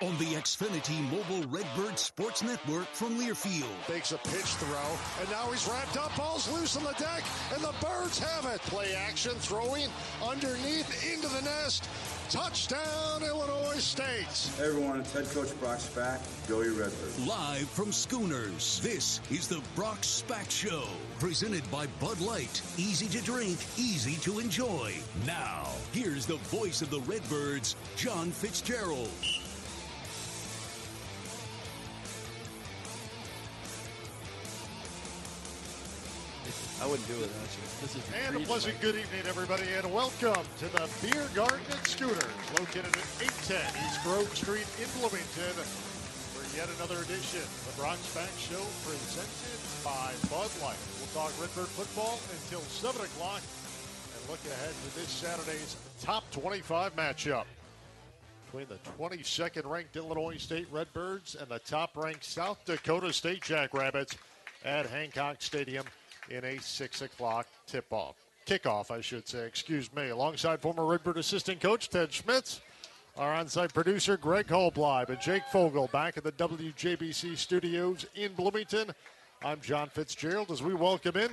On the Xfinity Mobile Redbird Sports Network from Learfield. Takes a pitch throw, and now he's wrapped up. Ball's loose on the deck, and the Birds have it. Play action, throwing underneath into the nest. Touchdown, Illinois State. Hey everyone, it's head coach Brock Spack, Joey Redbird. Live from Schooners, this is the Brock Spack Show. Presented by Bud Light. Easy to drink, easy to enjoy. Now, here's the voice of the Redbirds, John Fitzgerald. I wouldn't do it without you. This is And a pleasant good evening, everybody, and welcome to the Beer Garden at Schooners, located at 810 East Grove Street in Bloomington, for yet another edition of the Brock Spack Show presented by Bud Light. We'll talk Redbird football until 7 o'clock and look ahead to this Saturday's top 25 matchup between the 22nd ranked Illinois State Redbirds and the top ranked South Dakota State Jackrabbits at Hancock Stadium in a 6 o'clock tip off. Kickoff, I should say, excuse me. Alongside former Redbird assistant coach Ted Schmitz, our on site producer Greg Holbleib, and Jake Fogel back at the WJBC studios in Bloomington. I'm John Fitzgerald as we welcome in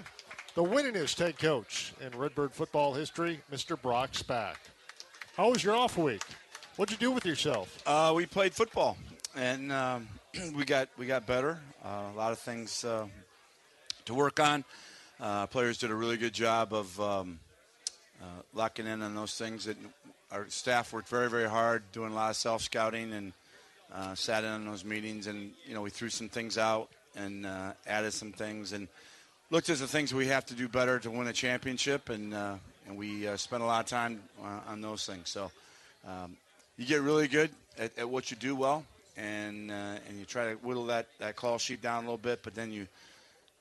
the winningest head coach in Redbird football history, Mr. Brock Spack. How was your off week? What'd you do with yourself? Uh, we played football, and um, we got we got better. Uh, a lot of things uh, to work on. Uh, players did a really good job of um, uh, locking in on those things. That our staff worked very very hard, doing a lot of self scouting, and uh, sat in on those meetings. And you know, we threw some things out and uh, added some things, and looked at the things we have to do better to win a championship. And uh, and we uh, spent a lot of time on those things. So um, you get really good at, at what you do well, and and you try to whittle that, that call sheet down a little bit, but then you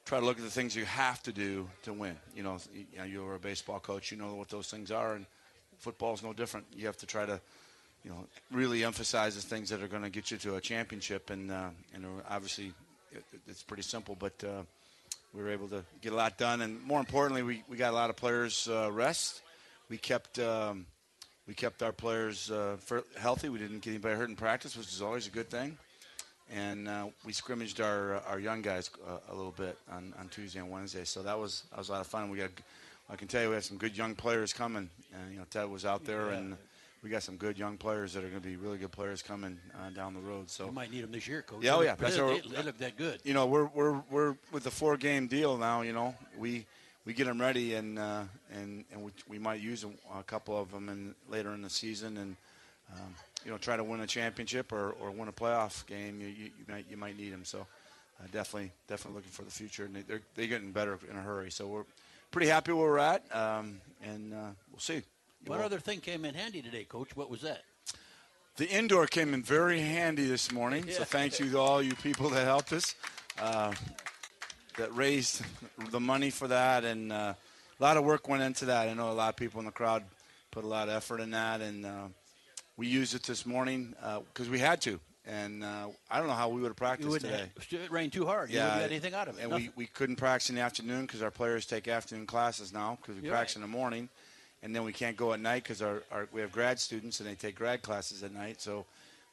try to look at the things you have to do to win. You know, you you're a baseball coach, you know what those things are, and football is no different. You have to try to, you know, really emphasize the things that are going to get you to a championship, and uh, and obviously it, it's pretty simple, but. Uh, we were able to get a lot done, and more importantly, we, we got a lot of players uh, rest. We kept um, we kept our players uh, healthy. We didn't get anybody hurt in practice, which is always a good thing. And uh, we scrimmaged our our young guys uh, a little bit on, on Tuesday and Wednesday, so that was that was a lot of fun. We got I can tell you we had some good young players coming. And, you know, Ted was out there, Yeah. and we got some good young players that are going to be really good players coming uh, down the road. So You might need them this year, coach. Yeah, oh yeah, that's they, we're- they look that good. you know, we're we're we're with the four game deal now. You know, we we get them ready, and uh, and and we, we might use a, a couple of them in later in the season, and um, you know, try to win a championship or, or win a playoff game. You, you, you might you might need them. So uh, definitely definitely looking for the future, and they, they're they're getting better in a hurry. So we're pretty happy where we're at, um, and uh, we'll see. One other thing came in handy today, Coach. What was that? The indoor came in very handy this morning. So thank you to all you people that helped us, uh, that raised the money for that, and uh, a lot of work went into that. I know a lot of people in the crowd put a lot of effort in that, and uh, we used it this morning because we had to. And uh, I don't know how we would have practiced today. have, it rained too hard. Yeah, You wouldn't get anything out of it. And we, Nothing. we couldn't practice in the afternoon because our players take afternoon classes now because we You're practice right. in the morning, and then we can't go at night because our, our we have grad students and they take grad classes at night. So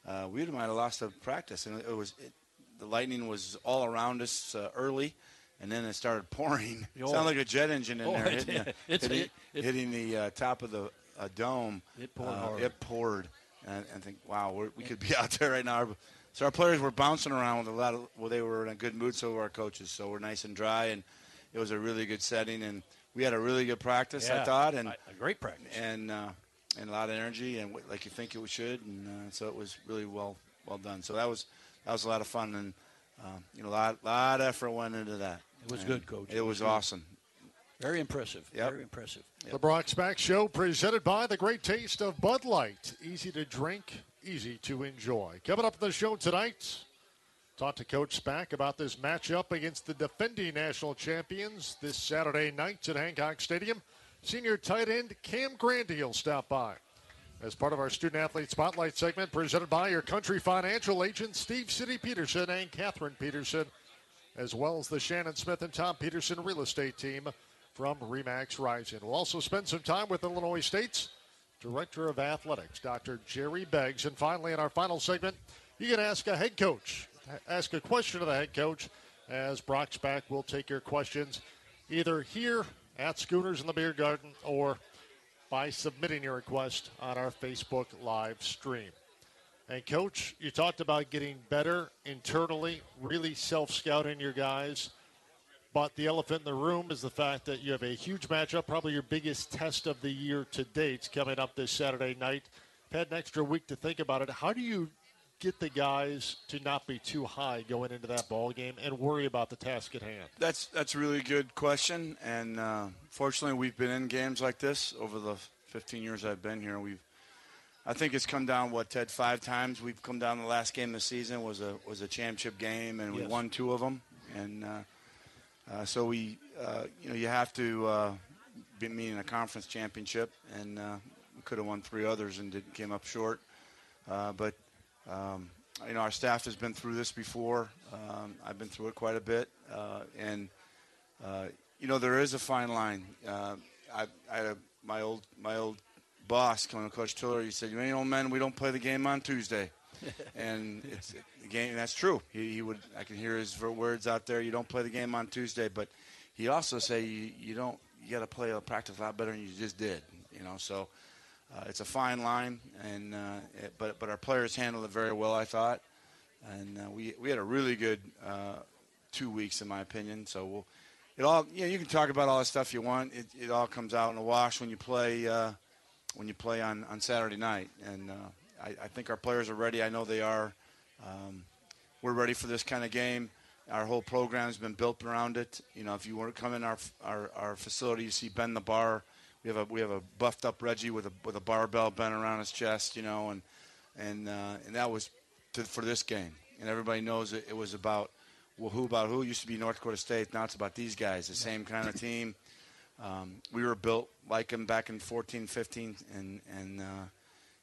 uh, we might have lost a practice, and it was it, the lightning was all around us uh, early, and then it started pouring. Oh. Sounded like a jet engine in Oh, there, hitting, the- It's- hitting, it- it- hitting the uh, top of the uh, dome. It poured Uh. It poured, and I think, wow, we're, we could be out there right now. So our players were bouncing around with a lot of. Well, they were in a good mood. So were our coaches. So we're nice and dry, and it was a really good setting, and we had a really good practice. I thought, and a a great practice. and uh, and a lot of energy, and w- like you think it should, and uh, so it was really well well done. So that was that was a lot of fun, and um, you know, a lot lot of effort went into that. It was And good, Coach. It was awesome. Very impressive. Yep. Very impressive. The Brock Spack Show presented by the great taste of Bud Light. Easy to drink, easy to enjoy. Coming up on the show tonight, talk to Coach Spack about this matchup against the defending national champions this Saturday night at Hancock Stadium. Senior tight end Cam Grandy will stop by. As part of our Student Athlete Spotlight segment presented by your country financial agent Steve City Peterson and Catherine Peterson, as well as the Shannon Smith and Tom Peterson real estate team from Remax Rising. We'll also spend some time with Illinois State's Director of Athletics, Dr. Jerry Beggs. And finally, in our final segment, you can ask a head coach, ask a question to the head coach, as Brock Spack. We'll take your questions either here at Schooners in the Beer Garden or by submitting your request on our Facebook live stream. And coach, you talked about getting better internally, really self-scouting your guys. But the elephant in the room is the fact that you have a huge matchup, probably your biggest test of the year to date, coming up this Saturday night. Had an extra week to think about it. How do you get the guys to not be too high going into that ball game and worry about the task at hand? That's that's a really good question, and uh, fortunately, we've been in games like this over the 15 years I've been here. We've, I think it's come down what Ted five times. We've come down the last game of the season was a was a championship game, and we Yes. won two of them, and uh, uh, so we, uh, you know, you have to uh, be meeting a conference championship, and uh, we could have won three others and did, came up short, uh, but. Um, you know, our staff has been through this before. Um, I've been through it quite a bit, uh, and you know there is a fine line. I, I had a, my old my old boss, Coach Tiller, he said, "You know, men, we don't play the game on Tuesday," and it's the game. That's true. He, he would. I can hear his words out there. You don't play the game on Tuesday, but he also say you, you don't. You got to play a practice a lot better than you just did. You know, so. Uh, it's a fine line, and uh, it, but but our players handled it very well, I thought, and uh, we we had a really good uh, two weeks, in my opinion. So we'll it all you know you can talk about all the stuff you want. It, it all comes out in the wash when you play uh, when you play on, on Saturday night, and uh, I, I think our players are ready. I know they are. Um, we're ready for this kind of game. Our whole program has been built around it. You know, if you want to come in our our, our facility, you see Ben the Bar. We have a we have a buffed up Reggie with a with a barbell bent around his chest, you know, and and uh, and that was to, for this game. And everybody knows it, it was about well, who about who? It used to be North Dakota State. Now it's about these guys, the same kind of team. Um, we were built like them back in 14, 15, and and uh,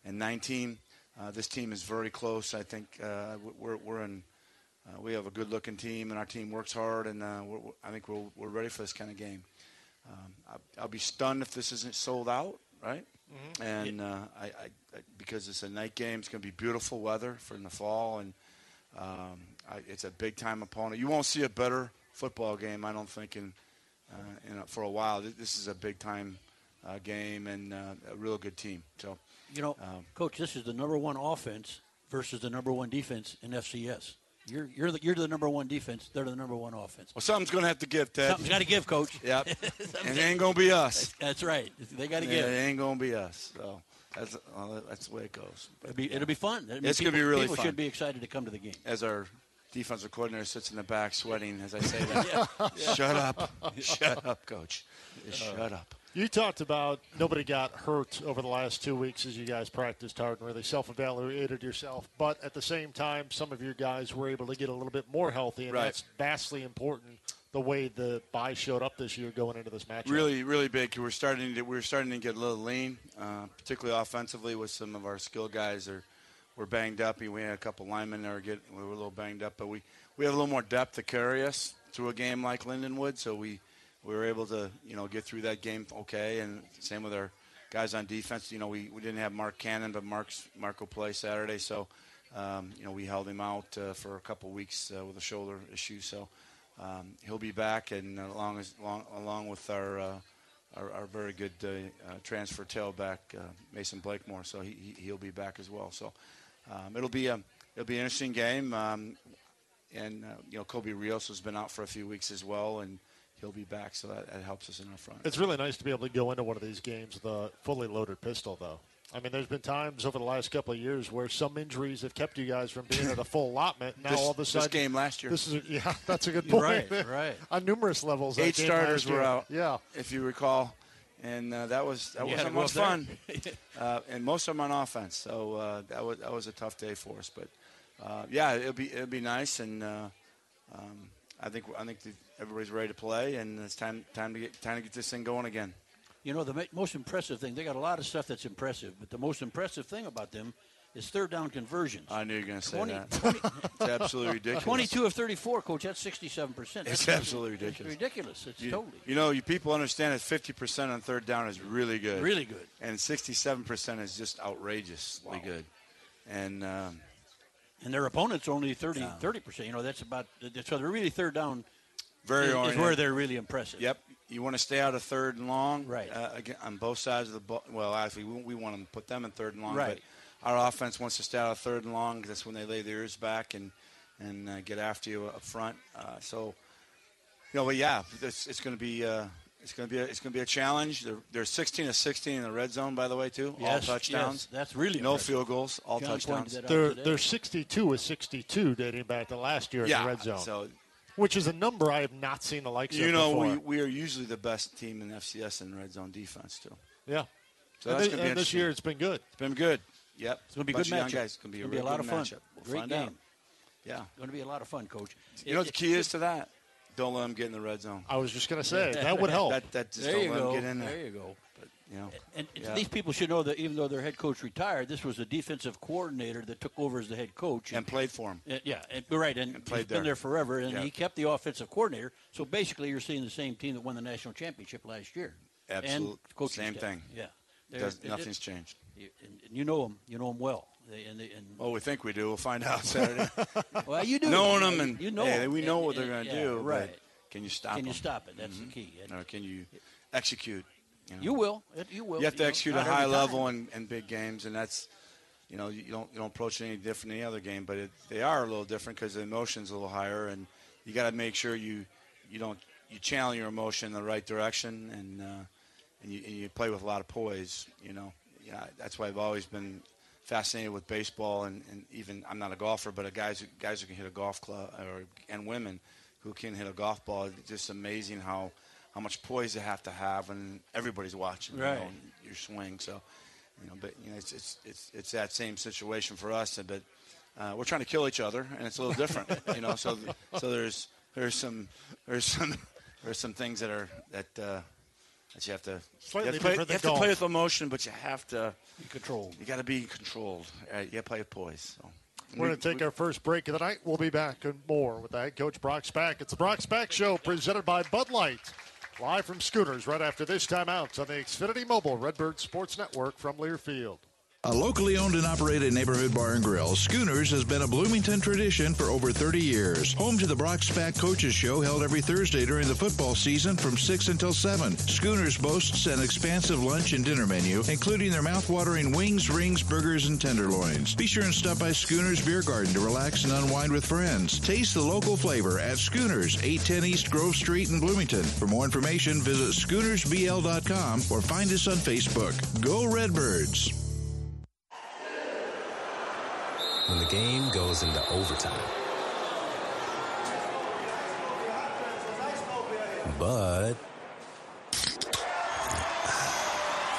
and 19. Uh, this team is very close. I think uh, we're we're in. Uh, we have a good-looking team, and our team works hard, and uh, we're, we're- I think we're, we're ready for this kind of game. Um, I'll, I'll be stunned if this isn't sold out, right? And uh, I, I, I, because it's a night game, it's going to be beautiful weather for in the fall, and um, I, it's a big-time opponent. You won't see a better football game, I don't think, in, uh, in a, for a while. This- This is a big-time uh, game and uh, a real good team. So You know, Um, Coach, this is the number one offense versus the number one defense in FCS. You're you're the, you're the number one defense. They're the number one offense. well, something's going to have to give, Ted. Something's got to give, Coach. Yep. and it ain't going to be us. That's right. They got to Yeah, give. it ain't going to be us. So that's, well, that's the way it goes. But, It'll be, it'll be fun. I mean, It's gonna be really People fun. should be excited to come to the game. as our defensive coordinator sits in the back sweating as I say that. Shut up. Shut up, coach. Just shut up. You talked about nobody got hurt over the last two weeks as you guys practiced hard and really self-evaluated yourself. But at the same time, some of your guys were able to get a little bit more healthy, and Right. that's vastly important. The way the bye showed up this year going into this match. Really, really big. We're starting to we're starting to get a little lean, uh, particularly offensively with some of our skill guys are were banged up. We had a couple linemen that were getting we were a little banged up, but we we have a little more depth to carry us through a game like Lindenwood, so we we were able to you know get through that game okay. And same with our guys on defense. You know, we, we didn't have Mark Cannon, but Mark's Mark will play Saturday, so um, you know we held him out uh, for a couple weeks uh, with a shoulder issue. So um, he'll be back, and along as along, with our, uh, our our very good uh, uh, transfer tailback uh, Mason Blakemore, so he he- he'll be back as well. So um, it'll be a it'll be an interesting game, um, and you know Kobe Rios has been out for a few weeks as well, and he'll be back, so that, that helps us in our front. It's really nice to be able to go into one of these games with a fully loaded pistol, though. I mean, there's been times over the last couple of years where some injuries have kept you guys from being at a full allotment. Now This- all of a sudden, this sudden, game last year. This is yeah, that's a good point. Right, right. On numerous levels, that Eight game starters last were out, Yeah, if you recall, and uh, that was that You wasn't had to go much fun. uh, and most of them on offense. So uh, that was that was a tough day for us. But uh, yeah, it'll be it'll be nice, and uh, um, I think I think everybody's ready to play, and it's time time to get time to get this thing going again. You know, the most impressive thing, they got a lot of stuff that's impressive, but the most impressive thing about them is third down conversions. I knew you were going to say 20 that. it's absolutely ridiculous. 22 of 34, coach, that's 67%. It's absolutely ridiculous. It's ridiculous. It's You, totally. you know, you people understand that 50% on third down is really good. Really good. And 67% is just outrageously good. And um, And their opponents only 30, 30%. You know, that's about, so they're really third down very is, is where they're really impressive. Yep. You want to stay out of third and long, Right. Uh, again, on both sides of the ball. Well, actually, we, we want to put them in third and long. Right. But our offense wants to stay out of third and long. That's when they lay their ears back and and uh, get after you up front. Uh, so, you know, but yeah, it's, it's going to be. It's going to be a, it's going to be a challenge. They're, they're 16 to 16 in the red zone, by the way, too. all touchdowns. yes, that's really no impressive. field goals, all John touchdowns. they're today. they're 62 with 62 dating back to last year in the red zone, so which is a number I have not seen the likes you of You know before. we, we are usually the best team in FCS in red zone defense too. yeah, So and, that's thi- going to be and this year it's been good. It's been good. Yep. It's going to be a good of young matchup. guys. It's going to be a, It's a lot of fun. matchup. We'll Great find game. out. Yeah. Going to be a lot of fun, coach. You know what the key is to that? Don't let them get in the red zone. I was just going to say that would help. That that just There don't you let go. them get in there. There you go. But you know, And Yeah. these people should know that even though their head coach retired, this was a defensive coordinator that took over as the head coach. and played for him. Uh, yeah, and, right, and, And played he's been there. there forever, and Yeah. he kept the offensive coordinator. So basically, you're seeing the same team that won the national championship last year. Absolute- and coaching same staff. thing. Yeah, Does, it- it- nothing's changed. you- and, and you know them. You know them well. They, and, they, and Well, we think we do. We'll find out Saturday. well, you do Knowing them and you know 'em. we know And- what they're going to yeah, do. Right? Can you stop Can you stop it? That's the key. And Or can you execute? You, know? you will. It- You will. You have to know, execute at a high level in, in big games, and that's you know you don't you don't approach it any different than the other game, but it, they are a little different because the emotion's a little higher, and you got to make sure you you don't you channel your emotion in the right direction, and uh, and, you, and you play with a lot of poise. You know, yeah, that's why I've always been fascinated with baseball, and, and even I'm not a golfer, but a guys who, guys who can hit a golf club or and women who can hit a golf ball. It's just amazing how how much poise they have to have, and everybody's watching. you know, your swing. So, you know, but you know, it's it's it's, it's that same situation for us. But uh, we're trying to kill each other, and it's a little different. you know, so so there's there's some there's some there's some things that are that uh, that you have to Slightly you have to play, different you have than to play with emotion, but you have to Be controlled. you got to be controlled. Right? You got to play with poise. So. We're going to take our first break of the night. We'll be back and more with the head coach Brock Spack. It's the Brock Spack Show presented by Bud Light. Live from Schooners right after this timeout on the Xfinity Mobile Redbird Sports Network from Learfield. A locally owned and operated neighborhood bar and grill, Schooners has been a Bloomington tradition for over 30 years. Home to the Brock Spack Coaches Show held every Thursday during the football season from 6 until 7. Schooners boasts an expansive lunch and dinner menu, including their mouthwatering wings, rings, burgers, and tenderloins. Be sure and stop by Schooners Beer Garden to relax and unwind with friends. Taste the local flavor at Schooners, 810 East Grove Street in Bloomington. For more information, visit SchoonersBL.com or find us on Facebook. Go Redbirds! When the game goes into overtime. But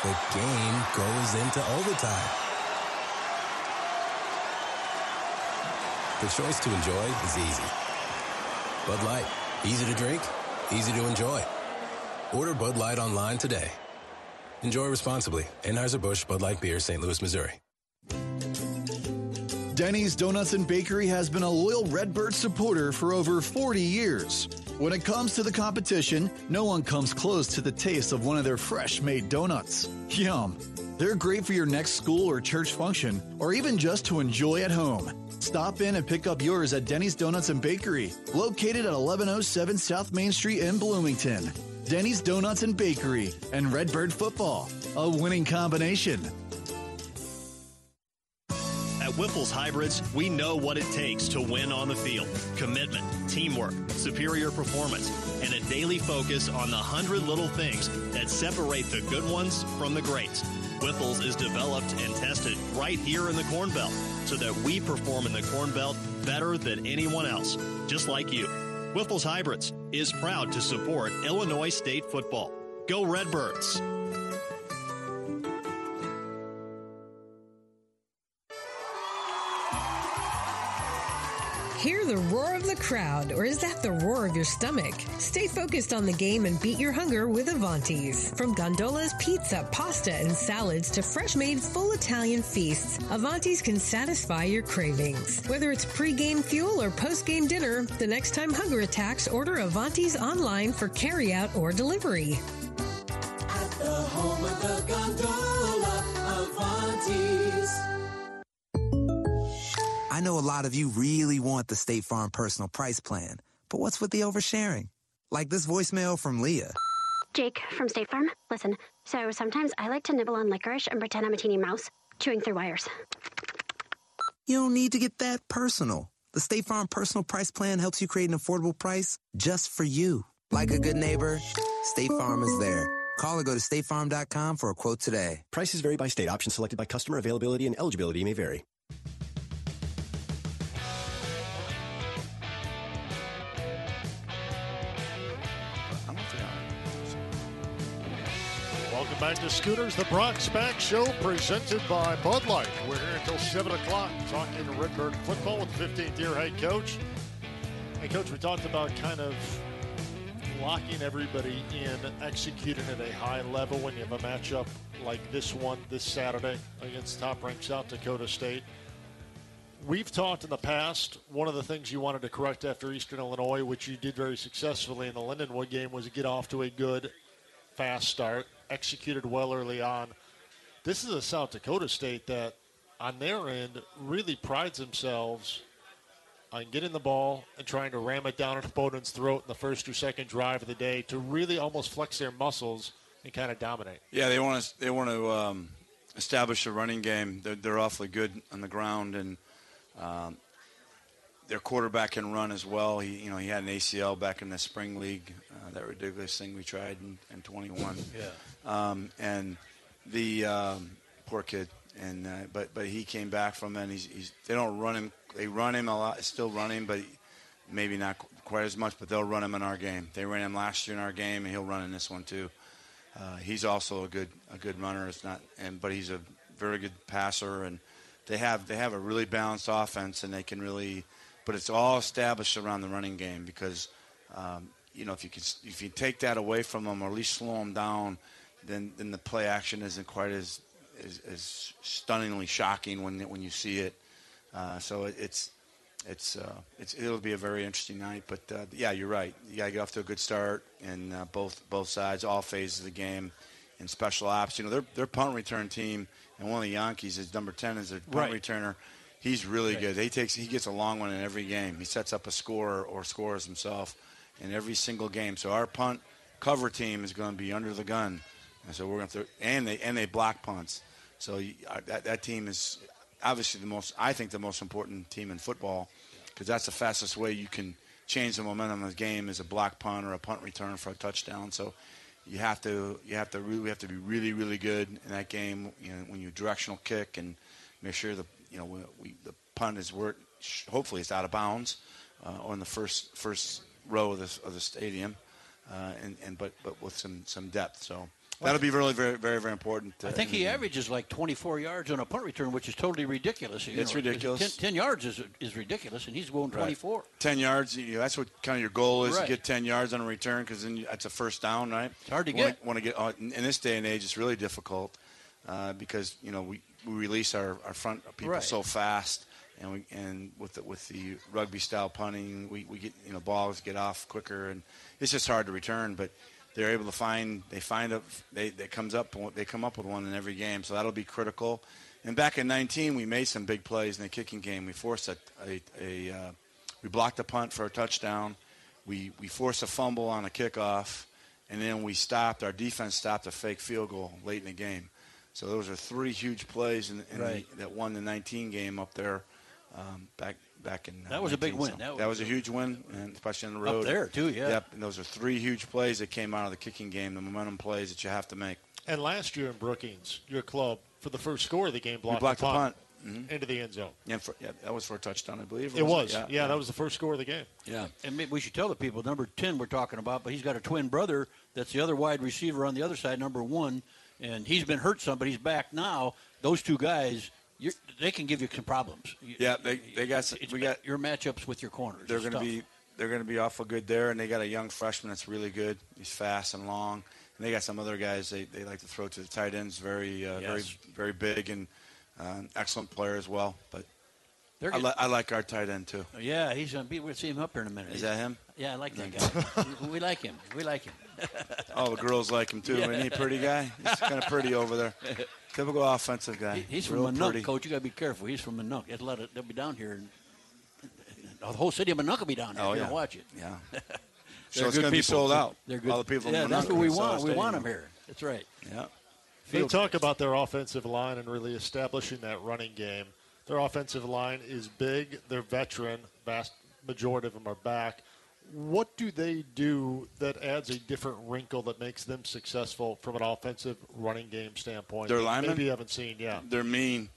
the game goes into overtime. The choice to enjoy is easy. Bud Light, easy to drink, easy to enjoy. Order Bud Light online today. Enjoy responsibly. Anheuser-Busch Bud Light Beer, St. Louis, Missouri. Denny's Donuts and Bakery has been a loyal Redbird supporter for over 40 years. When it comes to the competition, no one comes close to the taste of one of their fresh made donuts. Yum. They're great for your next school or church function, or even just to enjoy at home. Stop in and pick up yours at Denny's Donuts and Bakery, located at 1107 South Main Street in Bloomington. Denny's Donuts and Bakery and Redbird Football, a winning combination. Wyffels Hybrids, we know what it takes to win on the field commitment, teamwork, superior performance, and a daily focus on the hundred little things that separate the good ones from the greats. Wyffels is developed and tested right here in the Corn Belt so that we perform in the Corn Belt better than anyone else, just like you. Wyffels Hybrids is proud to support Illinois State football. Go Redbirds! The roar of the crowd, or is that the roar of your stomach? Stay focused on the game and beat your hunger with Avanti's. From gondolas, pizza, pasta, and salads to fresh made full Italian feasts, Avanti's can satisfy your cravings. Whether it's pre-game fuel or post-game dinner, the next time hunger attacks, order Avanti's online for carryout or delivery. At the home of the gondola, Avanti's. I know a lot of you really want the State Farm personal price plan, but what's with the oversharing? Like this voicemail from Leah. Jake from State Farm. Listen, so sometimes I like to nibble on licorice and pretend I'm a teeny mouse, chewing through wires. You don't need to get that personal. The State Farm personal price plan helps you create an affordable price just for you. Like a good neighbor, State Farm is there. Call or go to statefarm.com for a quote today. Prices vary by state. Options selected by customer availability and eligibility may vary. Back to Schooners, the Brock Spack Show, presented by Bud Light. We're here until 7 o'clock talking Redbird football with the 15th year head coach. Hey, Coach, we talked about kind of locking everybody in, executing at a high level when you have a matchup like this one this Saturday against top ranked South Dakota State. We've talked in the past, one of the things you wanted to correct after Eastern Illinois, which you did very successfully in the Lindenwood game, was to get off to a good, fast start, executed well early on. This is a South Dakota State that, on their end, really prides themselves on getting the ball and trying to ram it down an opponent's throat in the first or second drive of the day to really almost flex their muscles and kind of dominate. Yeah, they want to they want to um, establish a running game. They're, they're awfully good on the ground, and um, their quarterback can run as well. He you know he had an ACL back in the spring league, uh, that ridiculous thing we tried in, in 21. Yeah. Um, and the um, poor kid, and uh, but but he came back from it. He's, he's they don't run him. They run him a lot. Still run him, but maybe not qu- quite as much. But they'll run him in our game. They ran him last year in our game, and he'll run in this one too. Uh, he's also a good a good runner. It's not, and but he's a very good passer, and they have they have a really balanced offense, and they can really. But it's all established around the running game because, um, you know, if you can if you take that away from them or at least slow them down, then then the play action isn't quite as as, as stunningly shocking when when you see it. Uh, so it, it's it's uh, it's it'll be a very interesting night. But uh, yeah, you're right. You got to get off to a good start, and uh, both both sides, all phases of the game, and special ops. You know, their their punt return team, and one of the Jankes is number ten is a punt Right. returner. He's really good. He takes he gets a long one in every game. He sets up a score or scores himself in every single game. So our punt cover team is going to be under the gun, and so we're going to and they and they block punts. So you, uh, that that team is obviously the most I think the most important team in football because that's the fastest way you can change the momentum of the game is a block punt or a punt return for a touchdown. So you have to you have to really have to be really really good in that game. You know when you directional kick and make sure the you know we, we, the punt is where hopefully it's out of bounds uh, or in the first first row of the of the stadium, uh, and and but but with some some depth. So that'll be really very, very, very important. I think he averages like 24 yards on a punt return, which is totally ridiculous. You It's know, ridiculous. 10, 10 yards is, is ridiculous, and he's going 24. Ten yards. You know, that's what kind of your goal is Right. to get ten yards on a return because then you, that's a first down, right? It's hard to wanna, get. Want to get uh, in in this day and age? It's really difficult uh, because you know we, we release our, our front people Right. so fast, and we and with the, with the rugby style punting, we, we get you know balls get off quicker, and it's just hard to return. But they're able to find they find a they they comes up they come up with one in every game, so that'll be critical. And back in 19, we made some big plays in the kicking game. We forced a, a, a uh, we blocked a punt for a touchdown. We we forced a fumble on a kickoff, and then we stopped. Our defense stopped a fake field goal late in the game. So those are three huge plays in, in Right. the, that won the 19 game up there um, back back in. uh, That was a big win. So That That, was- was, a huge win, and especially on the road. Up road there, too, yeah. Yep. And those are three huge plays that came out of the kicking game. The momentum plays that you have to make. And last year in Brookings, your club, for the first score of the game, blocked, we blocked the the punt, punt Mhm. into the end zone. Yeah, for, yeah, that was for a touchdown, I believe. It wasn't was. Yeah, that was the first score of the game. Yeah. And maybe we should tell the people number 10 we're talking about, but he's got a twin brother that's the other wide receiver on the other side, number one, and he's been hurt some, but he's back now. Those two guys, you're, they can give you some problems. Yeah, they they got it's we got your matchups with your corners. they're going to be they're going to be awful good there, and they got a young freshman that's really good. He's fast and long, and they got some other guys they, they like to throw to the tight ends. Very uh, very Yes. very big and uh, excellent player as well. But I, li- I like our tight end too. Yeah, he's going to be. We'll see him up here in a minute. Is that him? Yeah, I like that guy. we like him. We like him. Oh, the girls like him too. Yeah. Isn't he a pretty guy? He's kind of pretty over there. Typical offensive guy. He- he's Real from Minonk, pretty. coach. You got to be careful. He's from Minonk. There's a lot of, they'll be down here. And, the whole city of Minonk will be down here. Oh, if you yeah. watch it. Yeah. So it's gonna be sold out. They're good. All the people yeah, from that's what we want. We want them here. That's right. Yeah. They talk about their offensive line and really establishing that running game. Their offensive line is big. They're veteran. Vast majority of them are back. What do they do that adds a different wrinkle that makes them successful from an offensive running game standpoint? Their linemen? Maybe you haven't seen. Yeah. They're mean,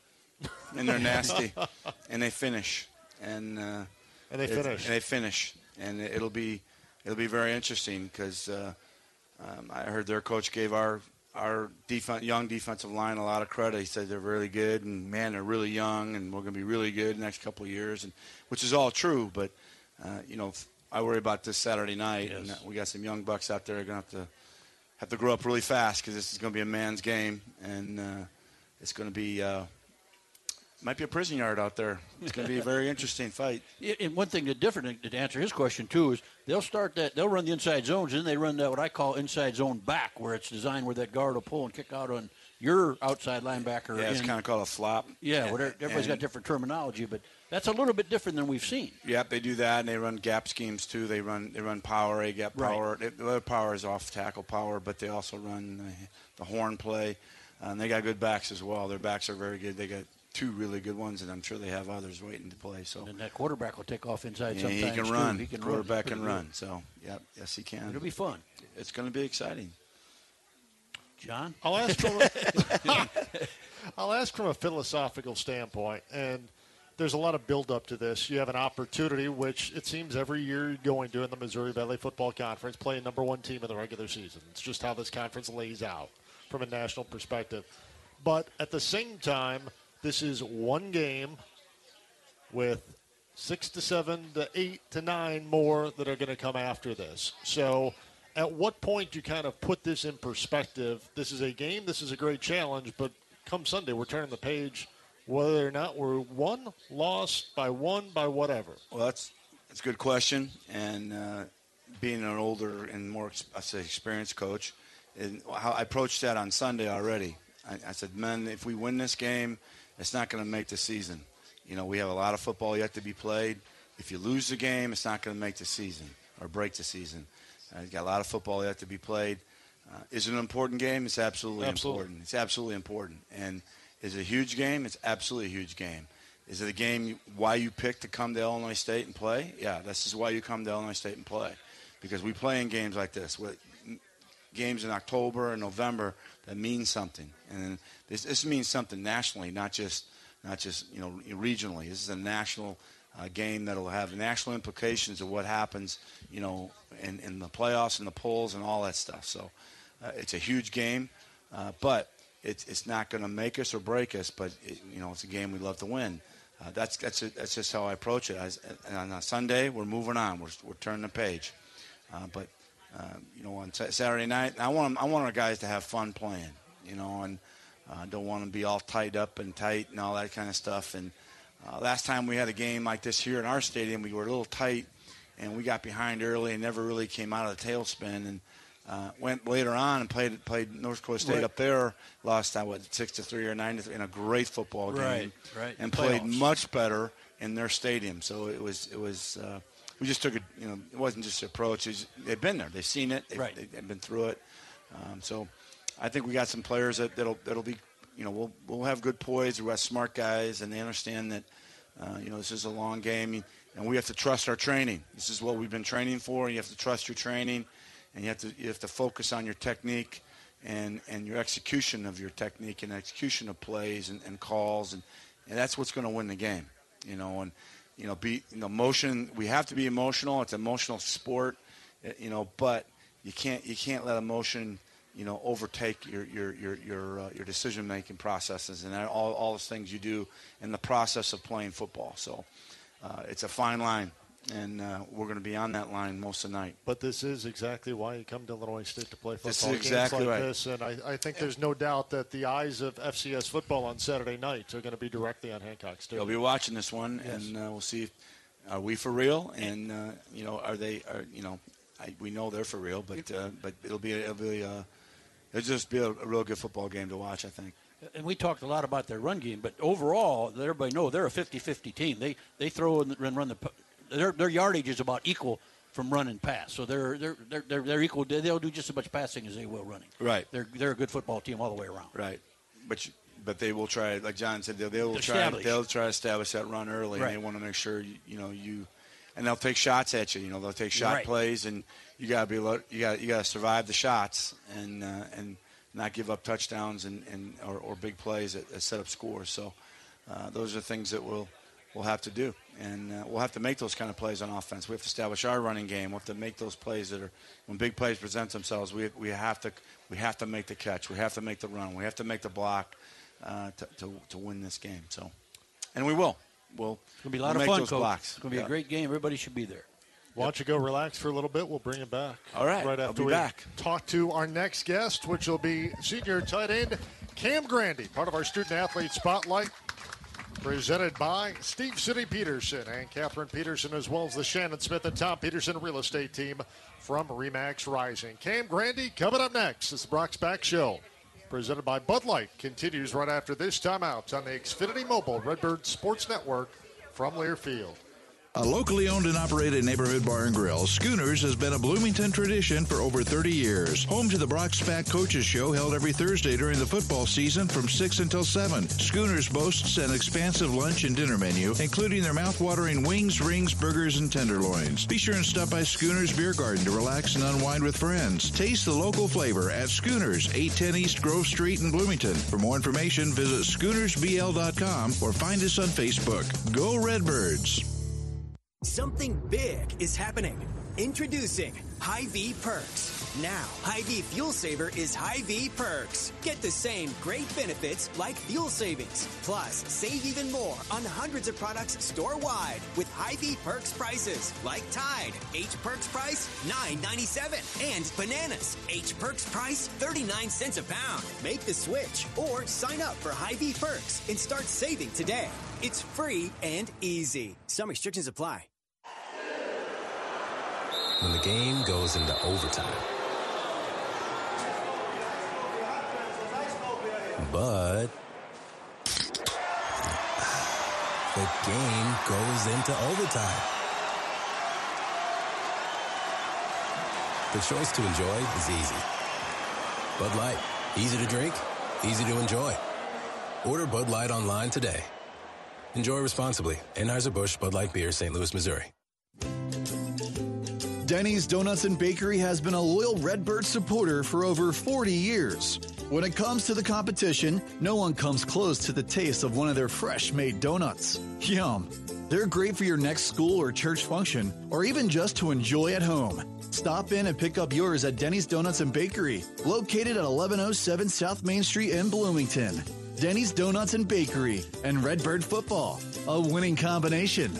and they're nasty, and they finish, and uh, And they finish. and they finish, and it'll be it'll be very interesting because uh, um, I heard their coach gave our our defense, young defensive line a lot of credit. He said they're really good, and man, they're really young, and we're going to be really good the next couple of years, and which is all true. But uh, you know, I worry about this Saturday night, and uh, we got some young bucks out there going to have to have to grow up really fast because this is going to be a man's game, and uh, it's going to be uh, might be a prison yard out there. It's going to be a very interesting fight. And one thing that's different to answer his question too is they'll start that they'll run the inside zones and then they run that what I call inside zone back where it's designed where that guard will pull and kick out on your outside linebacker. Yeah, it's in. kind of called a flop. yeah. Whatever, everybody's got different terminology, but that's a little bit different than we've seen. Yep, they do that, and they run gap schemes too. They run they run power, a gap power. They, the other power is off tackle power, but they also run the, the horn play, uh, and they got good backs as well. Their backs are very good. They got two really good ones, and I'm sure they have others waiting to play. So And that quarterback will take off inside yeah, he can too. run. He can Quarterback run. can run. So yep, yes he can. It'll be fun. It's going to be exciting. John, I'll ask from a, I'll ask from a philosophical standpoint, and there's a lot of build up to this. You have an opportunity, which it seems every year you're going to in the Missouri Valley Football Conference, play a number one team in the regular season. It's just how this conference lays out from a national perspective. But at the same time, this is one game with six to seven to eight to nine more that are going to come after this. So, at what point do you kind of put this in perspective? This is a game, this is a great challenge, but come Sunday, we're turning the page, whether or not we're one, lost by one, by whatever. Well, that's that's a good question, and uh, being an older and more I say experienced coach, and how I approached that on Sunday already. I, I said, men, if we win this game, it's not going to make the season. You know, we have a lot of football yet to be played. If you lose the game, it's not going to make the season or break the season. Uh, you got a lot of football yet to be played. Uh, is it an important game? It's absolutely, Absolutely. important. It's absolutely important. And is it a huge game? It's absolutely a huge game. Is it a game why you picked to come to Illinois State and play? Yeah, this is why you come to Illinois State and play. Because we play in games like this. With games in October and November that mean something. And this, this means something nationally, not just not just you know regionally. This is a national uh, game that'll have national implications of what happens, you know, in, in the playoffs and the polls and all that stuff. So uh, it's a huge game, uh, but it's it's not going to make us or break us. But it, you know, it's a game we love to win. Uh, that's that's that's just how I approach it. As, on a Sunday, we're moving on. We're we're turning the page. Uh, but uh, you know, on Saturday night, I want I want our guys to have fun playing. You know, and I don't want them to be all tied up and tight and all that kind of stuff. And uh, last time we had a game like this here in our stadium, we were a little tight, and we got behind early and never really came out of the tailspin. And uh, went later on and played played North Dakota State Right. up there. Lost I what six to three or nine to three in a great football game. Right, right. And Playoffs. played much better in their stadium. So it was it was. Uh, we just took it. You know, it wasn't just approach. They've been there. They've seen it. They've, Right. they've been through it. Um, so I think we got some players that, that'll that'll be. You know, we'll we'll have good poise. We have smart guys, and they understand that. Uh, you know, this is a long game, and we have to trust our training. This is what we've been training for. You have to trust your training, and you have to you have to focus on your technique and and your execution of your technique and execution of plays and, and calls, and, and that's what's going to win the game. You know, and you know, be you know, emotion. We have to be emotional. It's an emotional sport, eh, you know, but you can't you can't let emotion you know overtake your your your your, uh, your decision making processes and all all those things you do in the process of playing football. So uh, it's a fine line, and uh, we're going to be on that line most of the night. But this is exactly why you come to Illinois State to play football This is games like right. this, and I, I think there's no doubt that the eyes of FCS football on Saturday night are going to be directly on Hancock Stadium. They'll be watching this one, Yes. and uh, we'll see. If, are we for real? And uh, you know, are they? Are you know? I, we know they're for real, but uh, but it'll be it'll be uh, it'll just be a, a real good football game to watch. I think. And we talked a lot about their run game, but overall, everybody know they're a 50-50 team. They they throw and run, run the p- their their yardage is about equal from run and pass. So they're they're they're they're, equal. They'll do just as much passing as they will running. Right. They're they're a good football team all the way around. Right. But you, but they will try, like John said, they, they will try. They'll try to establish that run early, Right. and they want to make sure you, you know you, and they'll take shots at you. You know, they'll take shot Right. plays, and you got to be you got you got to survive the shots and uh, and not give up touchdowns and, and or, or big plays that, that set up scores. So uh, those are things that we'll we'll have to do, and uh, we'll have to make those kind of plays on offense. We have to establish our running game. We have to make those plays that are when big plays present themselves. We we have to we have to make the catch. We have to make the run. We have to make the block uh, to, to to win this game. So, and we will. We'll It's gonna be a lot we'll of fun, those Coach. blocks. It's gonna be Yeah. a great game. Everybody should be there. Why don't you go relax for a little bit? We'll bring it back. All right, Right I'll after be we back. talk to our next guest, which will be senior tight end Cam Grandy, part of our student athlete spotlight, presented by Steve City Peterson and Catherine Peterson, as well as the Shannon Smith and Tom Peterson real estate team from Remax Rising. Cam Grandy coming up next. It's the Brock Spack Show. Presented by Bud Light continues right after this timeout on the Xfinity Mobile Redbird Sports Network from Learfield. A locally owned and operated neighborhood bar and grill, Schooners has been a Bloomington tradition for over 30 years. Home to the Brock Spack Coaches Show held every Thursday during the football season from 6 until 7. Schooners boasts an expansive lunch and dinner menu, including their mouthwatering wings, rings, burgers, and tenderloins. Be sure and stop by Schooners Beer Garden to relax and unwind with friends. Taste the local flavor at Schooners, 810 East Grove Street in Bloomington. For more information, visit schoonersbl.com or find us on Facebook. Go Redbirds! Something big is happening. Introducing Hy-Vee Perks. Now, Hy-Vee Fuel Saver is Hy-Vee Perks. Get the same great benefits like fuel savings. Plus, save even more on hundreds of products store-wide with Hy-Vee Perks prices like Tide. H Perks price $9.97 and bananas. H Perks price 39 cents a pound. Make the switch or sign up for Hy-Vee Perks and start saving today. It's free and easy. Some restrictions apply. When the game goes into overtime. But the game goes into overtime. The choice to enjoy is easy. Bud Light, easy to drink, easy to enjoy. Order Bud Light online today. Enjoy responsibly. Anheuser-Busch Bud Light Beer, St. Louis, Missouri. Denny's Donuts and Bakery has been a loyal Redbird supporter for over 40 years. When it comes to the competition, no one comes close to the taste of one of their fresh made donuts. Yum! They're great for your next school or church function, or even just to enjoy at home. Stop in and pick up yours at Denny's Donuts and Bakery, located at 1107 South Main Street in Bloomington. Denny's Donuts and Bakery and Redbird Football, a winning combination.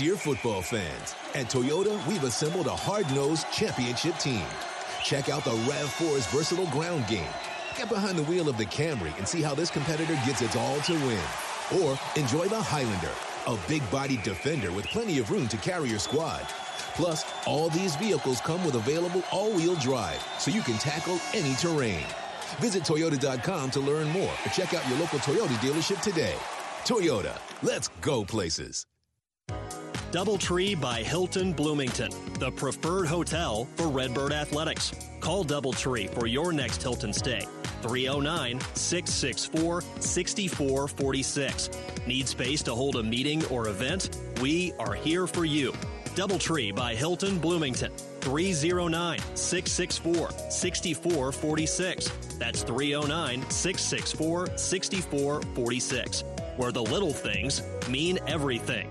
Dear football fans, at Toyota, we've assembled a hard-nosed championship team. Check out the RAV4's versatile ground game. Get behind the wheel of the Camry and see how this competitor gets its all to win. Or enjoy the Highlander, a big-bodied defender with plenty of room to carry your squad. Plus, all these vehicles come with available all-wheel drive, so you can tackle any terrain. Visit Toyota.com to learn more or check out your local Toyota dealership today. Toyota, let's go places. Doubletree by Hilton Bloomington, the preferred hotel for Redbird Athletics. Call Doubletree for your next Hilton stay. 309 664 6446. Need space to hold a meeting or event? We are here for you. Doubletree by Hilton Bloomington. 309 664 6446. That's 309 664 6446. Where the little things mean everything.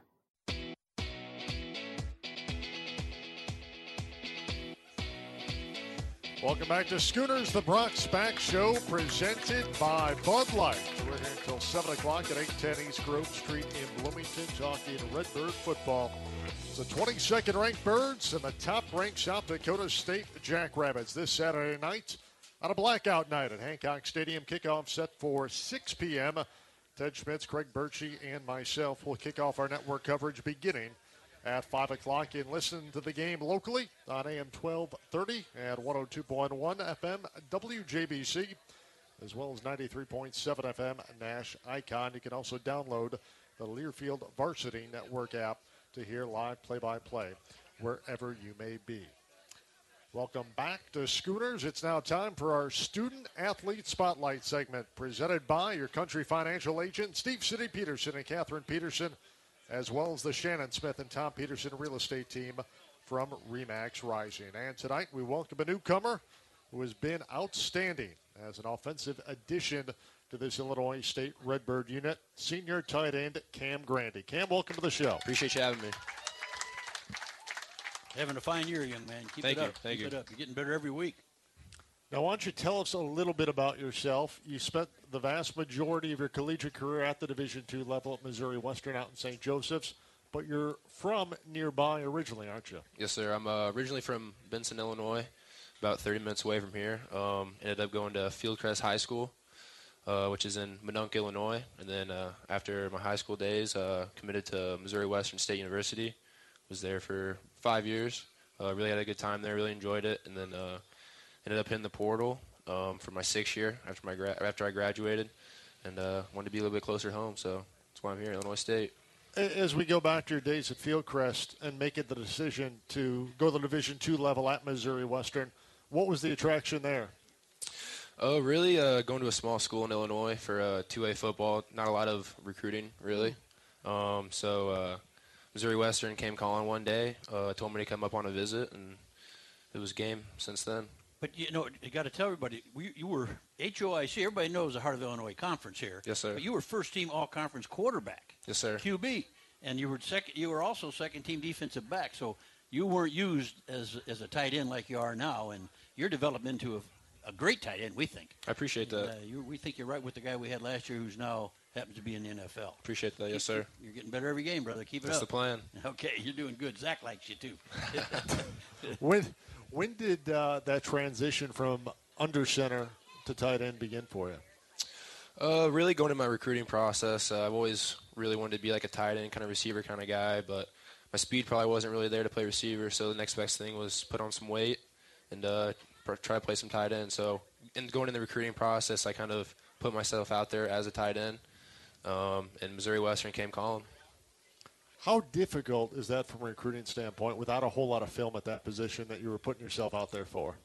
Welcome back to Schooners, the Brock Spack Show, presented by Bud Light. We're here until 7 o'clock at 810 East Grove Street in Bloomington, talking Redbird football. The 22nd ranked Birds and the top ranked South Dakota State Jackrabbits this Saturday night on a blackout night at Hancock Stadium. Kickoff set for 6 p.m. Ted Schmitz, Craig Birchie, and myself will kick off our network coverage beginning at 5 o'clock and listen to the game locally on AM 1230 and 102.1 FM WJBC, as well as 93.7 FM Nash Icon. You can also download the Learfield Varsity Network app to hear live play by play wherever you may be. Welcome back to Schooners. It's now time for our Student Athlete Spotlight segment presented by your country financial agent, Steve City Peterson and Catherine Peterson as well as the Shannon Smith and Tom Peterson real estate team from Remax Rising. And tonight we welcome a newcomer who has been outstanding as an offensive addition to this Illinois State Redbird unit, senior tight end Cam Grandy. Cam, welcome to the show. Appreciate you having me. Having a fine year, young man. Keep Thank it you. up. Thank Keep you. it up. You're getting better every week. Now, why don't you tell us a little bit about yourself? You spent the vast majority of your collegiate career at the Division II level at Missouri Western out in St. Joseph's, but you're from nearby originally, aren't you? Yes, sir. I'm uh, originally from Benson, Illinois, about 30 minutes away from here. Um, ended up going to Fieldcrest High School, uh, which is in Minonk, Illinois. And then uh, after my high school days, uh, committed to Missouri Western State University. Was there for five years. Uh, really had a good time there. Really enjoyed it. And then uh, ended up hitting the portal um, for my sixth year after my gra- after I graduated, and uh, wanted to be a little bit closer home. So that's why I'm here, Illinois State. As we go back to your days at Fieldcrest and making the decision to go to the Division two level at Missouri Western, what was the attraction there? Oh, really? Uh, going to a small school in Illinois for uh, 2A football. Not a lot of recruiting, really. Um, so uh, Missouri Western came calling one day, uh, told me to come up on a visit, and it was game since then. But you know, you got to tell everybody we, you were HOIC. Everybody knows the Heart of Illinois Conference here. Yes, sir. But you were first team All Conference quarterback. Yes, sir. QB, and you were second. You were also second team defensive back. So you weren't used as as a tight end like you are now, and you're developing into a, a great tight end. We think. I appreciate that. Uh, you, we think you're right with the guy we had last year, who's now happens to be in the NFL. Appreciate that. Yes, sir. You're getting better every game, brother. Keep it That's up. That's the plan. Okay, you're doing good. Zach likes you too. when when did uh, that transition from under center to tight end begin for you? Uh, really going to my recruiting process. Uh, I've always really wanted to be like a tight end, kind of receiver kind of guy, but my speed probably wasn't really there to play receiver. So the next best thing was put on some weight and uh, try to play some tight end. So in going in the recruiting process, I kind of put myself out there as a tight end, um, and Missouri Western came calling. How difficult is that from a recruiting standpoint without a whole lot of film at that position that you were putting yourself out there for?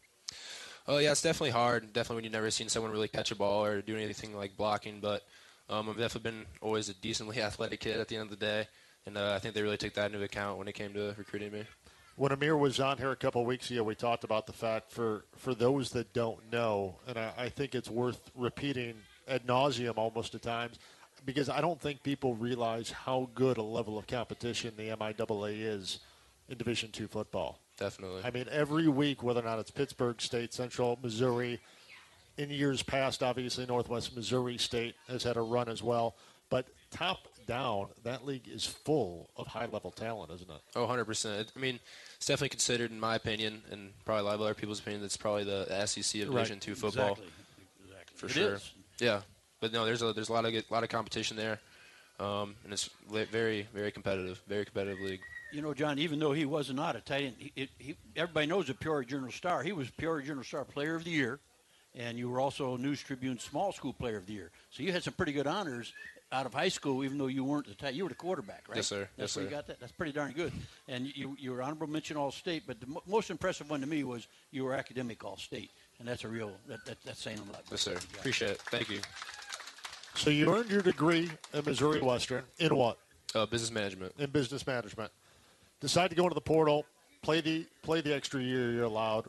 Oh yeah, it's definitely hard. Definitely when you've never seen someone really catch a ball or do anything like blocking. But um, I've definitely been always a decently athletic kid at the end of the day, and uh, I think they really took that into account when it came to recruiting me. When Amir was on here a couple of weeks ago, we talked about the fact for, for those that don't know, and I, I think it's worth repeating ad nauseum almost at times, because I don't think people realize how good a level of competition the MIAA is in Division two football. Definitely. I mean, every week, whether or not it's Pittsburg State, Central Missouri, in years past, obviously Northwest Missouri State has had a run as well. But top down, that league is full of high level talent, isn't it? Oh, 100%. I mean, it's definitely considered, in my opinion, and probably a lot of other people's opinion, that's probably the SEC of Right. Division two football. Exactly. Exactly. For It sure. is. Yeah. But no, there's a there's a lot of lot of competition there, um, and it's very very competitive, very competitive league. You know, John, even though he was not a tight end, he, it, he, everybody knows the Peoria Journal Star. He was Peoria Journal Star Player of the Year, and you were also News Tribune Small School Player of the Year. So you had some pretty good honors out of high school, even though you weren't the tight. You were the quarterback, right? Yes, sir. That's Yes, where you got that. That's pretty darn good. And you, you were honorable mention All State, but the mo- most impressive one to me was you were academic All State, and that's a real that, that that's saying a lot. Yes, sir. Appreciate it. Thank you. So you earned your degree at Missouri Western in what? Uh, business management. In business management. Decide to go into the portal, play the play the extra year you're allowed.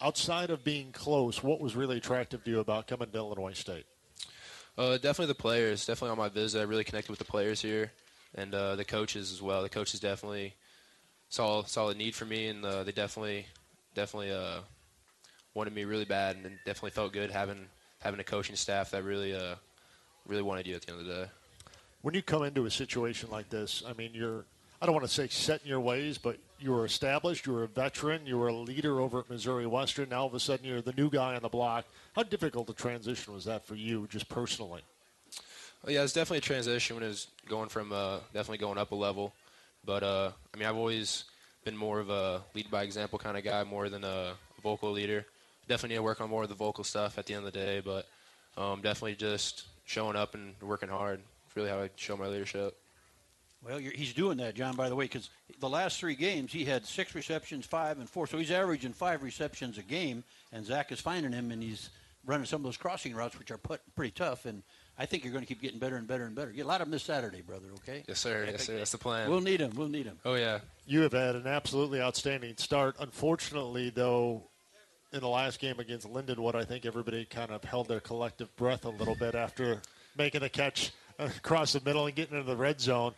Outside of being close, what was really attractive to you about coming to Illinois State? Uh, definitely the players. Definitely on my visit, I really connected with the players here, and uh, the coaches as well. The coaches definitely saw saw a need for me, and uh, they definitely definitely uh, wanted me really bad, and definitely felt good having having a coaching staff that really really wanted you at the end of the day. When you come into a situation like this, I mean, you're, I don't want to say set in your ways, but you were established, you were a veteran, you were a leader over at Missouri Western. Now all of a sudden you're the new guy on the block. How difficult a transition was that for you, just personally? Well, yeah, it's definitely a transition when it was going from uh, definitely going up a level. But uh, I mean, I've always been more of a lead by example kind of guy, more than a vocal leader. Definitely need to work on more of the vocal stuff at the end of the day, but um, definitely just showing up and working hard. It's really how I show my leadership. Well, you're, he's doing that, John. By the way, because the last three games he had six receptions, five and four, so he's averaging five receptions a game. And Zach is finding him, and he's running some of those crossing routes, which are put, pretty tough. And I think you're going to keep getting better and better and better. Get a lot of them this Saturday, brother. Okay? Yes, sir. Yes, sir. That's the plan. We'll need him. We'll need him. Oh yeah. You have had an absolutely outstanding start. Unfortunately, though, in the last game against Lindenwood, I think everybody kind of held their collective breath a little bit after making the catch across the middle and getting into the red zone.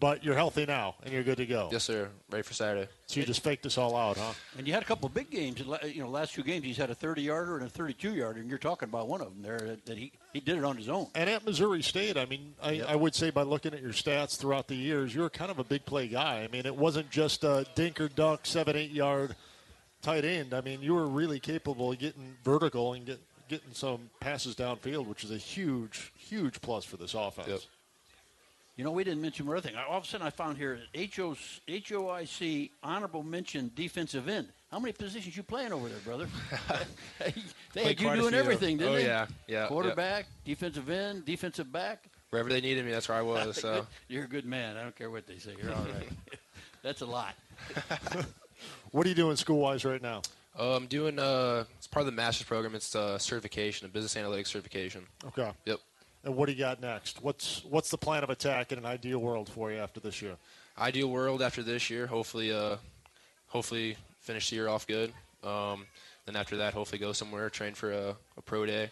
But you're healthy now, and you're good to go. Yes, sir. Ready for Saturday. So you just faked this all out, huh? And you had a couple of big games. You know, last two games he's had a 30-yarder and a 32-yarder, and you're talking about one of them there that, that he, he did it on his own. And at Missouri State, I mean, I, Yep. I would say by looking at your stats throughout the years, you're kind of a big play guy. I mean, it wasn't just a dink or dunk, seven, eight yard tight end. I mean, you were really capable of getting vertical and get, getting some passes downfield, which is a huge, huge plus for this offense. You know, we didn't mention one other thing. All of a sudden, I found here HO, HOIC honorable mention defensive end. How many positions you playing over there, brother? they Played had you quite doing everything, didn't Oh, they? yeah. Yeah, yeah. Quarterback, defensive end, defensive back. Wherever they needed me, that's where I was. So You're a good man. I don't care what they say. You're all right. That's a lot. What are you doing school wise right now? uh, I'm doing. Uh, it's part of the master's program. It's uh, certification, a business analytics certification. Okay. Yep. And what do you got next? What's what's the plan of attack in an ideal world for you after this year? Ideal world after this year. Hopefully, uh, hopefully finish the year off good. Um, then after that, hopefully go somewhere, train for a, a pro day,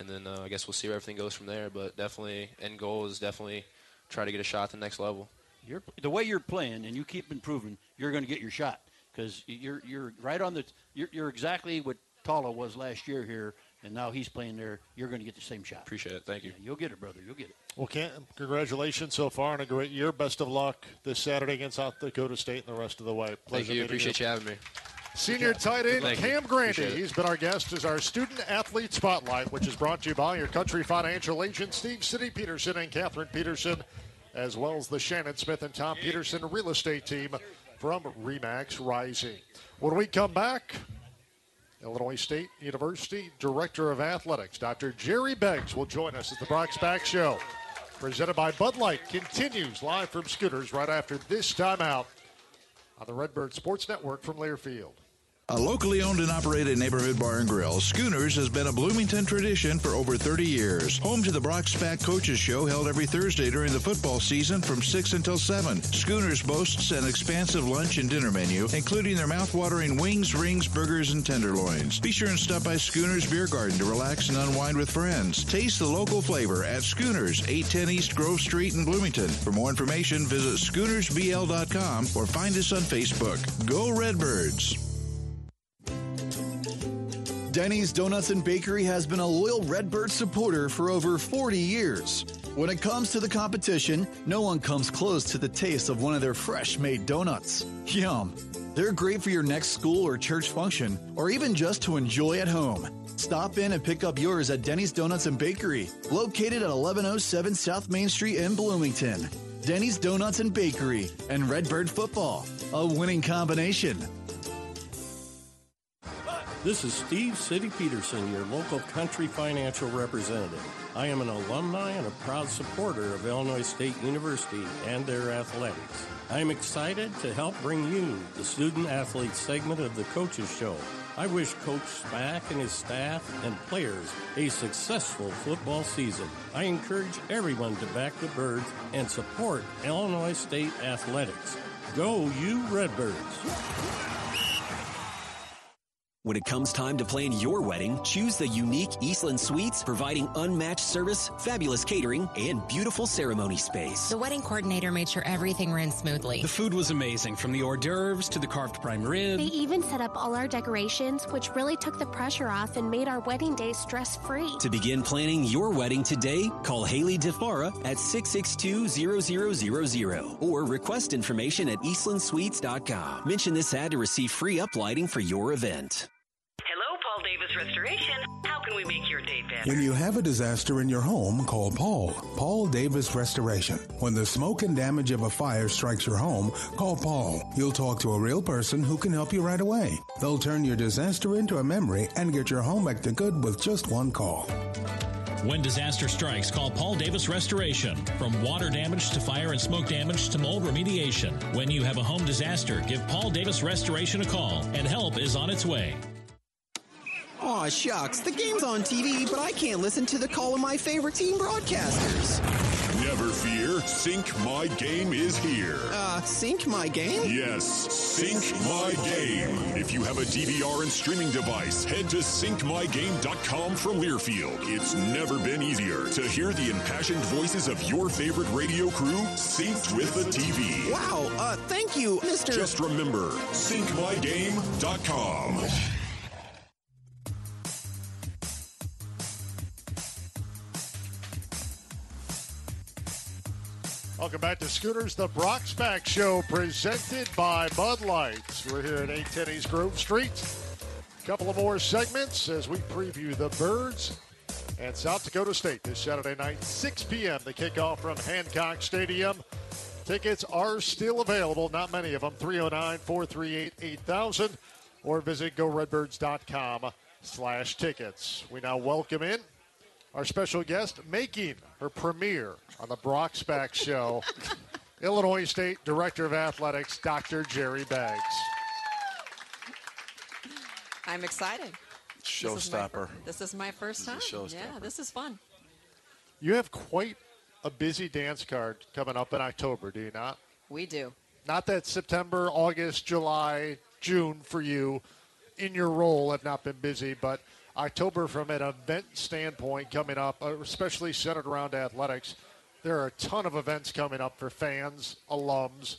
and then uh, I guess we'll see where everything goes from there. But definitely, end goal is definitely try to get a shot at the next level. You're, the way you're playing and you keep improving, you're going to get your shot because you're you're right on the you're, you're exactly what Tala was last year here, and now he's playing there. You're going to get the same shot. Appreciate it. Thank you. you'll get it, brother. You'll get it. Well, can congratulations so far on a great year. Best of luck this Saturday against South Dakota State and the rest of the way. Pleasure Thank you. Appreciate you having me. Senior tight end Thank you. Cam Grandy. He's been our guest as our student athlete spotlight, which is brought to you by your country financial agent Steve City Peterson and Catherine Peterson, as well as the Shannon Smith and Tom Peterson real estate team from Remax Rising. When we come back, Illinois State University Director of Athletics, Dr. Jeri Beggs, will join us at the Brock Spack Show. Presented by Bud Light continues live from Schooners right after this timeout on the Redbird Sports Network from Learfield. A locally owned and operated neighborhood bar and grill, Schooners has been a Bloomington tradition for over 30 years. Home to the Brock Spack Coaches Show held every Thursday during the football season from 6 until 7. Schooners boasts an expansive lunch and dinner menu, including their mouth-watering wings, rings, burgers, and tenderloins. Be sure and stop by Schooners Beer Garden to relax and unwind with friends. Taste the local flavor at Schooners, 810 East Grove Street in Bloomington. For more information, visit SchoonersBL.com or find us on Facebook. Go Redbirds! Denny's Donuts and Bakery has been a loyal Redbird supporter for over 40 years. When it comes to the competition, no one comes close to the taste of one of their fresh made donuts. Yum! They're great for your next school or church function, or even just to enjoy at home. Stop in and pick up yours at Denny's Donuts and Bakery, located at 1107 South Main Street in Bloomington. Denny's Donuts and Bakery and Redbird Football, a winning combination. This is Steve City Peterson, your local country financial representative. I am an alumni and a proud supporter of Illinois State University and their athletics. I am excited to help bring you the student athlete segment of the Coaches Show. I wish Coach Spack and his staff and players a successful football season. I encourage everyone to back the Birds and support Illinois State athletics. Go, you Redbirds! When it comes time to plan your wedding, choose the unique Eastland Suites, providing unmatched service, fabulous catering, and beautiful ceremony space. The wedding coordinator made sure everything ran smoothly. The food was amazing, from the hors d'oeuvres to the carved prime rib. They even set up all our decorations, which really took the pressure off and made our wedding day stress free. To begin planning your wedding today, call Haley DeFara at 662-0000 or request information at eastlandsuites.com. Mention this ad to receive free uplighting for your event. Hello, Paul Davis Restoration. How can we make your day better? When you have a disaster in your home, call Paul. Paul Davis Restoration. When the smoke and damage of a fire strikes your home, call Paul. You'll talk to a real person who can help you right away. They'll turn your disaster into a memory and get your home back to good with just one call. When disaster strikes, call Paul Davis Restoration. From water damage to fire and smoke damage to mold remediation. When you have a home disaster, give Paul Davis Restoration a call, and help is on its way. Aw, shucks. The game's on TV, but I can't listen to the call of my favorite team broadcasters. Never fear, Sync My Game is here. Uh, sync my game? Yes, Sync My Game. If you have a DVR and streaming device, head to syncmygame.com from Learfield. It's never been easier to hear the impassioned voices of your favorite radio crew synced with the TV. Wow, uh, thank you, Mr. Just remember, syncmygame.com. Welcome back to Schooners, the Brock Spack Show, presented by Bud Light. We're here at 810 East Grove Street. A couple of more segments as we preview the Birds and South Dakota State this Saturday night, 6 p.m. The kickoff from Hancock Stadium. Tickets are still available, not many of them. 309 438 8000 or visit goredbirds.com slash tickets. We now welcome in Our special guest making her premiere on the Brock Spack Show, Illinois State Director of Athletics, Dr. Jeri Beggs. I'm excited. Showstopper. This is my first time. Yeah, this is fun. You have quite a busy dance card coming up in October, do you not? We do. Not that September, August, July, June for you in your role have not been busy, but October from an event standpoint coming up, uh, especially centered around athletics. There are a ton of events coming up for fans, alums,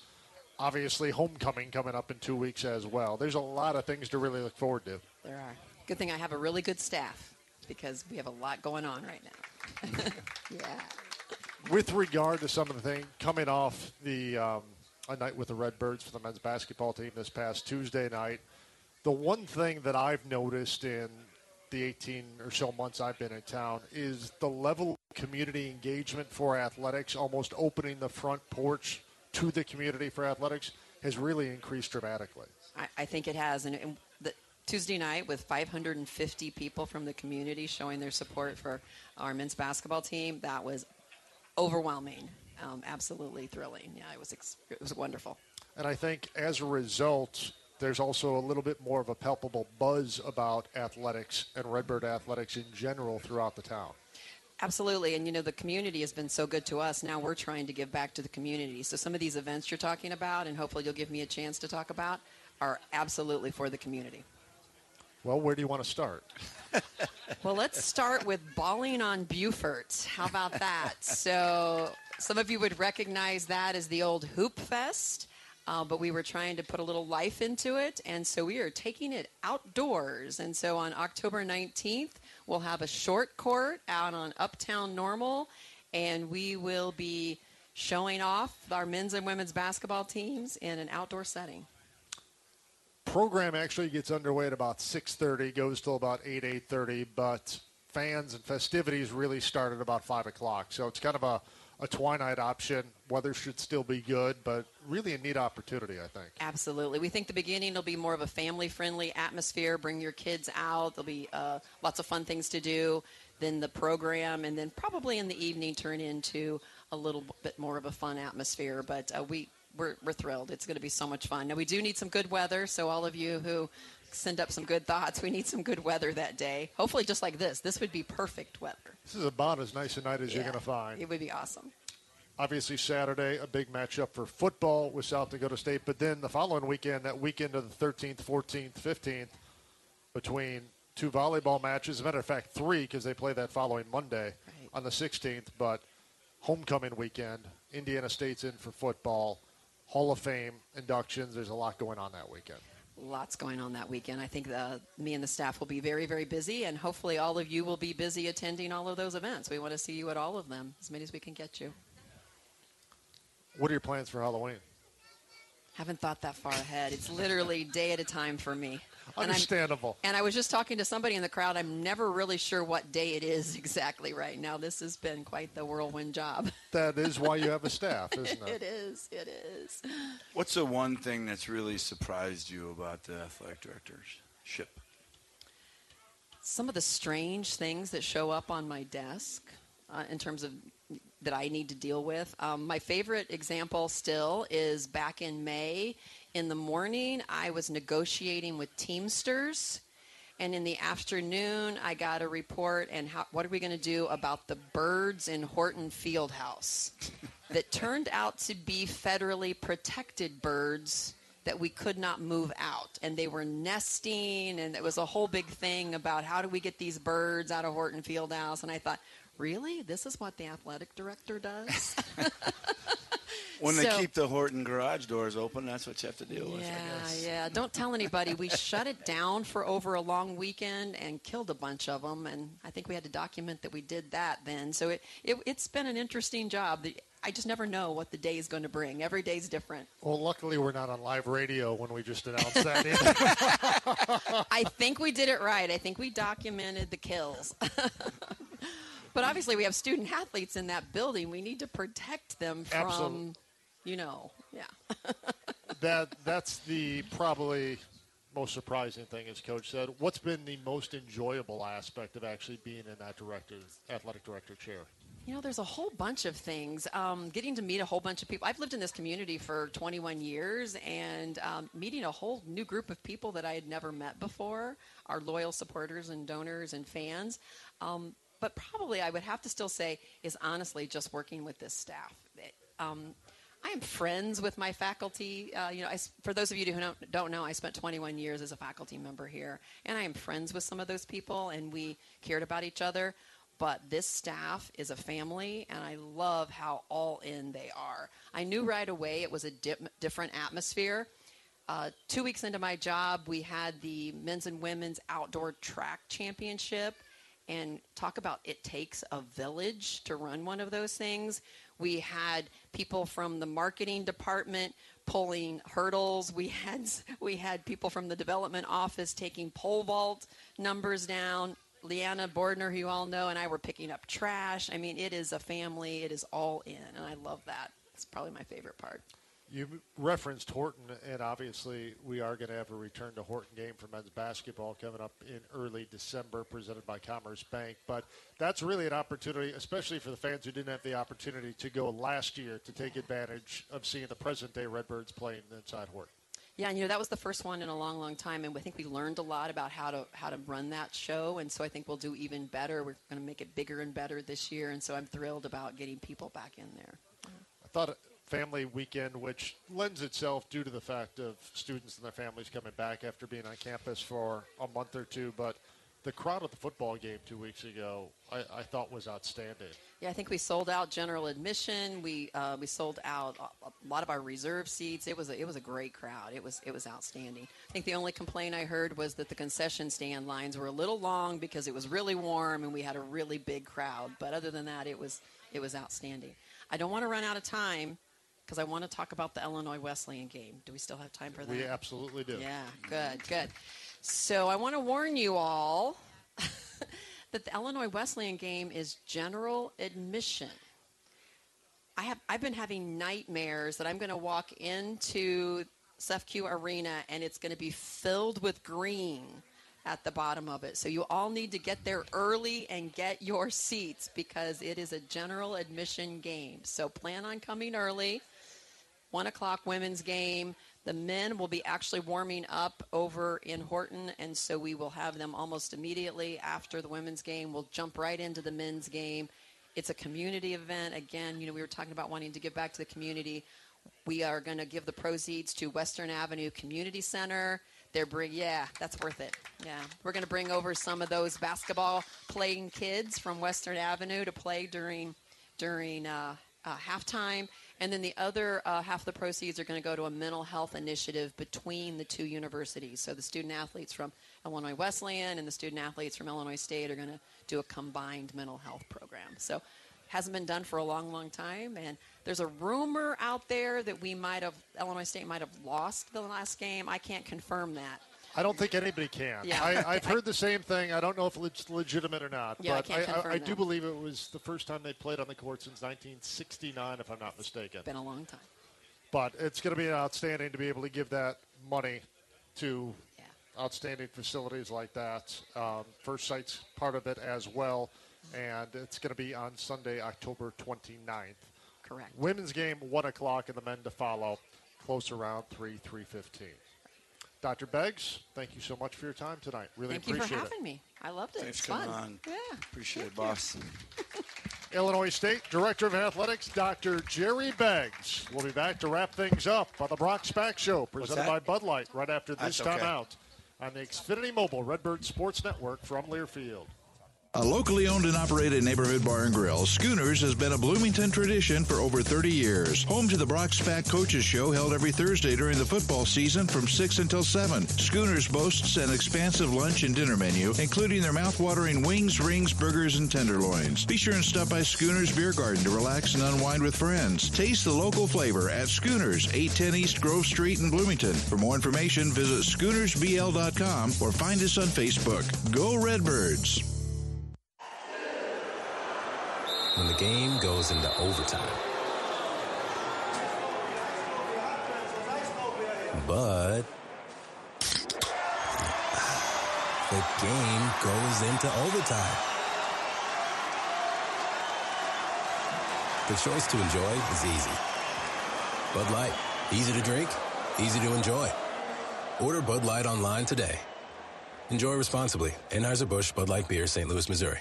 obviously homecoming coming up in two weeks as well. There's a lot of things to really look forward to. There are. Good thing I have a really good staff because we have a lot going on right now. yeah. With regard to some of the things coming off the um, a night with the Redbirds for the men's basketball team this past Tuesday night, the one thing that I've noticed in the 18 or so months I've been in town is the level of community engagement for athletics, almost opening the front porch to the community for athletics, has really increased dramatically. I, I think it has. And, and the, Tuesday night, with 550 people from the community showing their support for our men's basketball team, that was overwhelming. Um, absolutely thrilling. Yeah, it was ex- it was wonderful. And I think as a result, there's also a little bit more of a palpable buzz about athletics and Redbird athletics in general throughout the town. Absolutely. And you know, the community has been so good to us. Now we're trying to give back to the community. So some of these events you're talking about, and hopefully you'll give me a chance to talk about, are absolutely for the community. Well, where do you want to start? well, let's start with Balling on Beaufort. How about that? so some of you would recognize that as the old Hoop Fest. Uh, but we were trying to put a little life into it, and so we are taking it outdoors. And so on October 19th, we'll have a short court out on Uptown Normal, and we will be showing off our men's and women's basketball teams in an outdoor setting. Program actually gets underway at about 6:30, goes till about 8 8:30, but fans and festivities really start at about 5 o'clock. So it's kind of a a twilight option. Weather should still be good, but really a neat opportunity, I think. Absolutely. We think the beginning will be more of a family friendly atmosphere. Bring your kids out. There'll be uh, lots of fun things to do. Then the program, and then probably in the evening turn into a little bit more of a fun atmosphere. But uh, we, we're, we're thrilled. It's going to be so much fun. Now, we do need some good weather, so all of you who send up some good thoughts. We need some good weather that day. Hopefully, just like this. This would be perfect weather. This is about as nice a night as yeah, you're going to find. It would be awesome. Obviously, Saturday, a big matchup for football with South Dakota State. But then the following weekend, that weekend of the 13th, 14th, 15th, between two volleyball matches. As a matter of fact, three because they play that following Monday right. on the 16th. But homecoming weekend, Indiana State's in for football. Hall of Fame inductions. There's a lot going on that weekend. Lots going on that weekend. I think the, me and the staff will be very, very busy, and hopefully all of you will be busy attending all of those events. We want to see you at all of them, as many as we can get you. What are your plans for Halloween? Haven't thought that far ahead. It's literally day at a time for me. Understandable. And, and, I was just talking to somebody in the crowd. I'm never really sure what day it is exactly right now. This has been quite the whirlwind job. That is why you have a staff, isn't it? it is. It is. What's the one thing that's really surprised you about the athletic directorship? Some of the strange things that show up on my desk uh, in terms of that I need to deal with. Um, my favorite example still is back in May in the morning, I was negotiating with Teamsters. And in the afternoon, I got a report and how, what are we going to do about the birds in Horton Fieldhouse that turned out to be federally protected birds that we could not move out. And they were nesting, and it was a whole big thing about how do we get these birds out of Horton Fieldhouse. And I thought, really? This is what the athletic director does? When so, they keep the Horton garage doors open, that's what you have to deal with. Yeah, yeah. Don't tell anybody. We shut it down for over a long weekend and killed a bunch of them, and I think we had to document that we did that then. So it, it has been an interesting job. I just never know what the day is going to bring. Every day is different. Well, luckily we're not on live radio when we just announced that. I think we did it right. I think we documented the kills. but obviously we have student athletes in that building. We need to protect them from Absolutely you know, yeah. that that's the probably most surprising thing, as Coach said. What's been the most enjoyable aspect of actually being in that director, athletic director chair? You know, there's a whole bunch of things. Um, getting to meet a whole bunch of people. I've lived in this community for 21 years, and um, meeting a whole new group of people that I had never met before, our loyal supporters and donors and fans. Um, but probably I would have to still say is honestly just working with this staff. It, um, I am friends with my faculty. Uh, you know, I, for those of you who don't, don't know, I spent 21 years as a faculty member here, and I am friends with some of those people, and we cared about each other but this staff is a family, and I love how all in they are. I knew right away it was a dip, different atmosphere. Uh, two weeks into my job, we had the men's and women's outdoor track championship. And talk about it takes a village to run one of those things. We had people from the marketing department pulling hurdles. We had we had people from the development office taking pole vault numbers down. Leanna Bordner, who you all know, and I were picking up trash. I mean, it is a family. It is all in, and I love that. It's probably my favorite part. You referenced Horton, and obviously we are going to have a return to Horton game for men's basketball coming up in early December, presented by Commerce Bank. But that's really an opportunity, especially for the fans who didn't have the opportunity to go last year, to take advantage of seeing the present day Redbirds playing inside Horton. Yeah, and you know that was the first one in a long, long time, and I think we learned a lot about how to how to run that show, and so I think we'll do even better. We're going to make it bigger and better this year, and so I'm thrilled about getting people back in there. I thought family weekend, which lends itself due to the fact of students and their families coming back after being on campus for a month or two, but the crowd at the football game two weeks ago, I, I, thought was outstanding. Yeah, I think we sold out general admission. We uh, we sold out a, lot of our reserve seats. It was a, it was a great crowd. It was it was outstanding. I think the only complaint I heard was that the concession stand lines were a little long because it was really warm and we had a really big crowd. But other than that, it was it was outstanding. I don't want to run out of time because I want to talk about the Illinois Wesleyan game. Do we still have time for that? We absolutely do. Yeah, good, good. So I want to warn you all that the Illinois Wesleyan game is general admission. I have I've been having nightmares that I'm going to walk into CEFCU Arena and it's going to be filled with green at the bottom of it. So you all need to get there early and get your seats because it is a general admission game. So plan on coming early. One o'clock women's game. The men will be actually warming up over in Horton, and so we will have them almost immediately after the women's game. We'll jump right into the men's game. It's a community event. Again, you know, we were talking about wanting to give back to the community. We are going to give the proceeds to Western Avenue Community Center. They're bring, yeah, that's worth it. Yeah, we're going to bring over some of those basketball playing kids from Western Avenue to play during during uh, uh, halftime. And then the other uh, half of the proceeds are going to go to a mental health initiative between the two universities. So the student athletes from Illinois Wesleyan and the student athletes from Illinois State are going to do a combined mental health program. So hasn't been done for a long, long time. And there's a rumor out there that we might have, Illinois State might have lost the last game. I can't confirm that. I don't think anybody can. Yeah. I, have heard the same thing. I don't know if it's legitimate or not. Yeah, but I, I, I do believe it was the first time they played on the court since 1969, if I'm not mistaken. It's been a long time. But it's going to be outstanding to be able to give that money to yeah. outstanding facilities like that. Um, First Sight's part of it as well. And it's going to be on Sunday, October 29th. Correct. Women's game, 1 o'clock, and the men to follow close around 3, 315. Dr. Beggs, thank you so much for your time tonight. Really thank appreciate it. Thank you for having me. I loved it. Thanks for coming on. Yeah. Appreciate thank it, boss. Illinois State Director of Athletics, Dr. Jeri Beggs. We'll be back to wrap things up on the Brock Spack Show, presented by Bud Light, right after this That's time okay. out on the Xfinity Mobile Redbird Sports Network from Learfield. A locally owned and operated neighborhood bar and grill, Schooners has been a Bloomington tradition for over 30 years. Home to the Brock Spack Coaches Show held every Thursday during the football season from 6 until 7. Schooners boasts an expansive lunch and dinner menu, including their mouth-watering wings, rings, burgers, and tenderloins. Be sure and stop by Schooners Beer Garden to relax and unwind with friends. Taste the local flavor at Schooners, 810 East Grove Street in Bloomington. For more information, visit SchoonersBL.com or find us on Facebook. Go Redbirds! When the game goes into overtime. But the game goes into overtime. The choice to enjoy is easy. Bud Light, easy to drink, easy to enjoy. Order Bud Light online today. Enjoy responsibly. Anheuser-Busch Bud Light Beer, St. Louis, Missouri.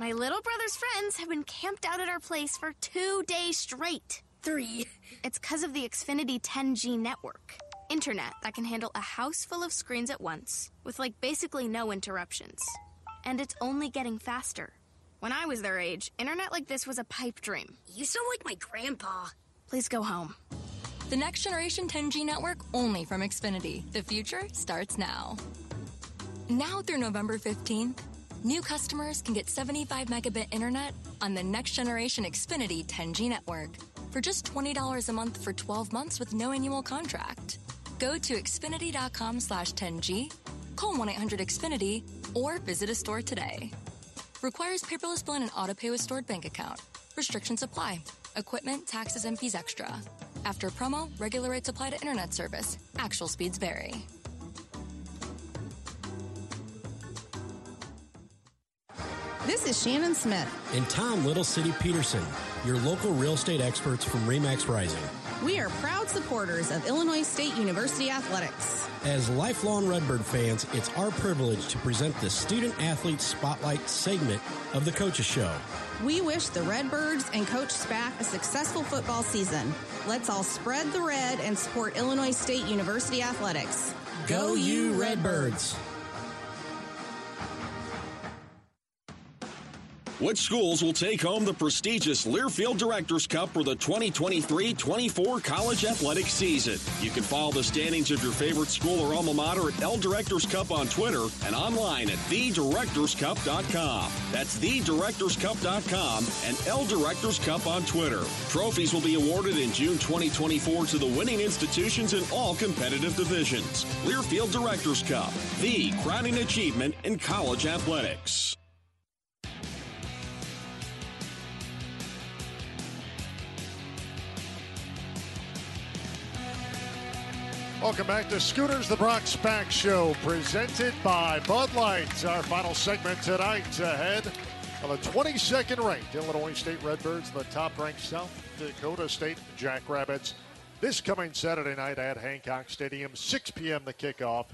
My little brother's friends have been camped out at our place for two days straight. Three. It's because of the Xfinity 10G network. Internet that can handle a house full of screens at once, with like basically no interruptions. And it's only getting faster. When I was their age, internet like this was a pipe dream. You sound like my grandpa. Please go home. The next generation 10G network only from Xfinity. The future starts now. Now through November 15th, new customers can get 75 megabit internet on the next generation Xfinity 10G network for just $20 a month for 12 months with no annual contract. Go to xfinity.com slash 10G, call 1-800-XFINITY, or visit a store today. Requires paperless bill and an auto pay with stored bank account. Restrictions apply. Equipment, taxes, and fees extra. After promo, regular rates apply to internet service. Actual speeds vary. This is Shannon Smith. And Tom Little City Peterson, your local real estate experts from REMAX Rising. We are proud supporters of Illinois State University Athletics. As lifelong Redbird fans, it's our privilege to present the Student Athlete Spotlight segment of the Coaches Show. We wish the Redbirds and Coach Spack a successful football season. Let's all spread the red and support Illinois State University Athletics. Go you Redbirds! Which schools will take home the prestigious Learfield Directors Cup for the 2023-24 college athletic season? You can follow the standings of your favorite school or alma mater at L Directors Cup on Twitter and online at thedirectorscup.com. That's thedirectorscup.com and L Directors Cup on Twitter. Trophies will be awarded in June 2024 to the winning institutions in all competitive divisions. Learfield Directors Cup, the crowning achievement in college athletics. Welcome back to Schooners, the Brock Spack Show, presented by Bud Light. Our final segment tonight ahead of the 22nd ranked Illinois State Redbirds, the top ranked South Dakota State Jackrabbits. This coming Saturday night at Hancock Stadium, 6 p.m. the kickoff.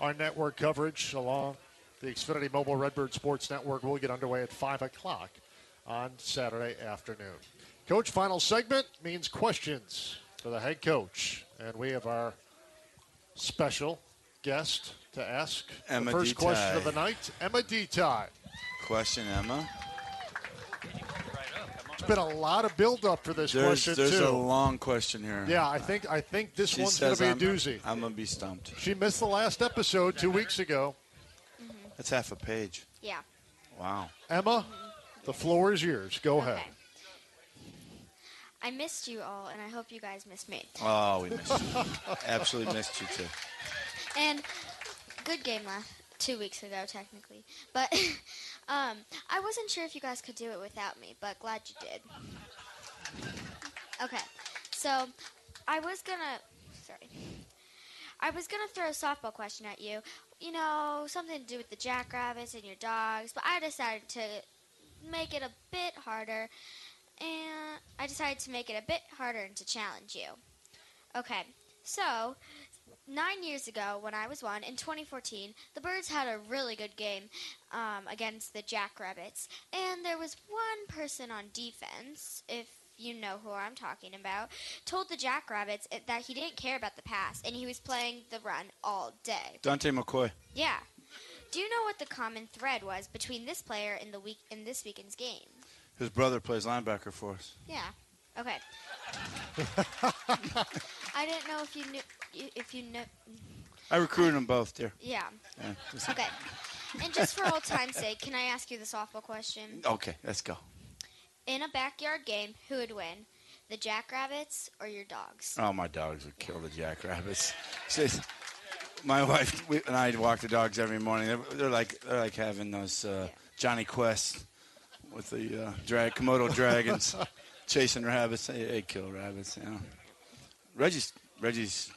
Our network coverage along the Xfinity Mobile Redbird Sports Network will get underway at 5 o'clock on Saturday afternoon. Coach, final segment means questions for the head coach. And we have our special guest to ask Emma the first Detai. question of the night, Emma Detai. Question, Emma. It's been a lot of build-up for this There's, question there's too. a long question here. yeah, I think I think this She one's going to be a I'm- doozy. I'm gonna be stumped. She missed the last episode two weeks ago. That's half a page. Yeah. Wow. Emma, the floor is yours. Go ahead. I missed you all, and I hope you guys missed me. Oh, we missed you. Absolutely missed you too. And good game last two weeks ago, technically. But um, I wasn't sure if you guys could do it without me, but glad you did. Okay, so I was gonna, sorry, I was gonna throw a softball question at you. You know, something to do with the jackrabbits and your dogs, but I decided to make it a bit harder, and I decided to make it a bit harder and to challenge you. Okay, so nine years ago, when I was one, in 2014, the Birds had a really good game um, against the Jackrabbits, and there was one person on defense, if you know who I'm talking about, told the Jackrabbits that he didn't care about the pass, and he was playing the run all day. Dante McCoy. Yeah. Do you know what the common thread was between this player in the week in this weekend's game? His brother plays linebacker for us. Yeah. Okay. I didn't know if you knew if you know. I recruited them both, dear. Yeah. Yeah, Okay. And just for old time's sake, can I ask you the softball question? Okay, let's go. In a backyard game, who would win? The Jackrabbits or your dogs? Oh, my dogs would kill the jackrabbits. Says- my wife and I walk the dogs every morning. They're, they're like they're like having those uh, Jonny Quest with the uh, drag Komodo dragons chasing rabbits. They, they kill rabbits. You know. Reggie's Reggie's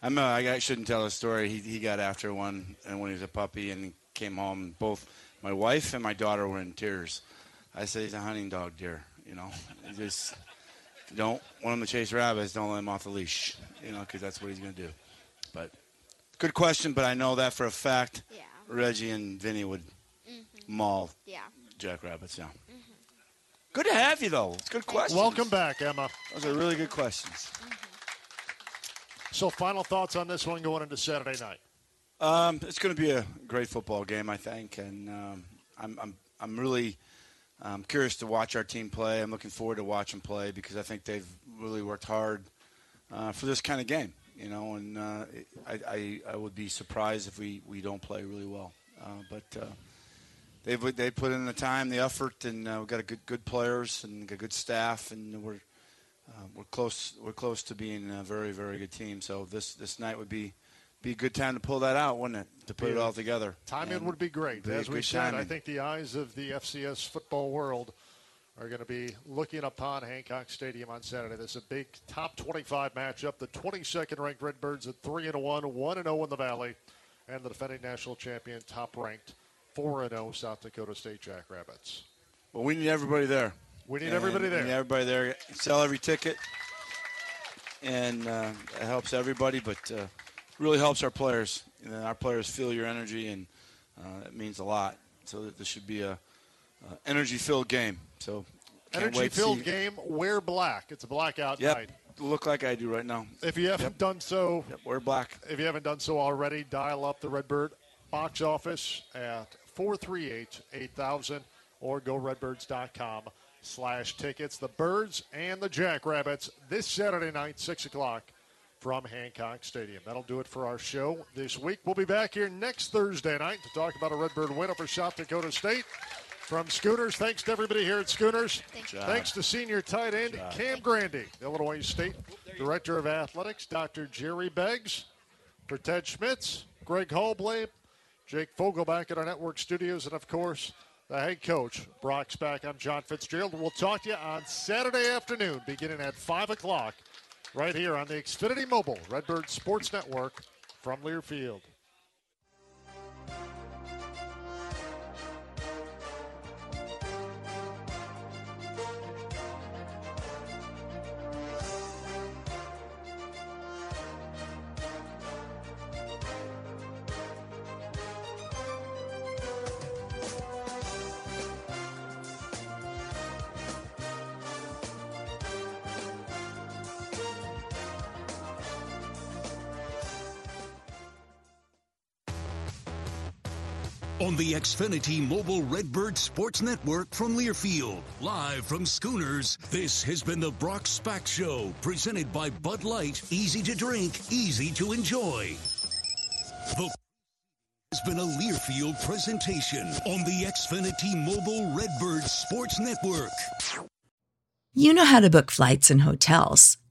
I'm, uh, I shouldn't tell a story. He, he got after one and when he was a puppy and came home. Both my wife and my daughter were in tears. I said, he's a hunting dog, dear. You know, you just don't want him to chase rabbits. Don't let him off the leash. You know, because that's what he's going to do. But good question. But I know that for a fact. Yeah. Reggie and Vinny would Mm-hmm. maul Yeah. Jackrabbits. Yeah. Good to have you though. It's good questions. Welcome back, Emma. Those are really good questions. So, final thoughts on this one going into Saturday night. Um, it's going to be a great football game, I think, and um, I'm, I'm I'm really um, curious to watch our team play. I'm looking forward to watching them play because I think they've really worked hard uh, for this kind of game. You know, and uh, I, I I would be surprised if we, we don't play really well. Uh, but uh, they've they put in the time, the effort, and uh, we've got a good good players and a good staff, and we're uh, we're close we're close to being a very very good team. So this this night would be be a good time to pull that out, wouldn't it? To put it all together. Timing And would be great. be As we said, I think the eyes of the FCS football world are going to be looking upon Hancock Stadium on Saturday. This is a big top 25 matchup. The 22nd ranked Redbirds at 3 and 1, 1 and 0 in the Valley, and the defending national champion, top ranked 4 and 0 South Dakota State Jackrabbits. Well, we need everybody there. We need And everybody there. We need everybody there. Sell every ticket, and uh, it helps everybody, but uh, really helps our players. Know, our players feel your energy, and uh, it means a lot. So that this should be a energy-filled game. So energy-filled game, wear black. It's a blackout Yep, night. look like I do right now. If you haven't done so, we're black. If you haven't done so already, dial up the Redbird box office at 438-8000 or go redbirds.com slash tickets. The Birds and the Jackrabbits this Saturday night, 6 o'clock from Hancock Stadium. That'll do it for our show this week. We'll be back here next Thursday night to talk about a Redbird win over South Dakota State. From Schooners, thanks to everybody here at Schooners. you. Thanks to senior tight end Cam Grandy, Illinois State Director of Athletics, Dr. Jeri Beggs. For Ted Schmitz, Greg Holblade, Jake Fogelback at our network studios, and of course, the head coach, Brock Spack. I'm John Fitzgerald. We'll talk to you on Saturday afternoon, beginning at 5 o'clock, right here on the Xfinity Mobile Redbird Sports Network from Learfield. The Xfinity Mobile Redbird Sports Network from Learfield, live from Schooners, this has been the Brock Spack Show, presented by Bud Light. Easy to drink, easy to enjoy. The has been a Learfield presentation on the Xfinity Mobile Redbird Sports Network. You know how to book flights and hotels.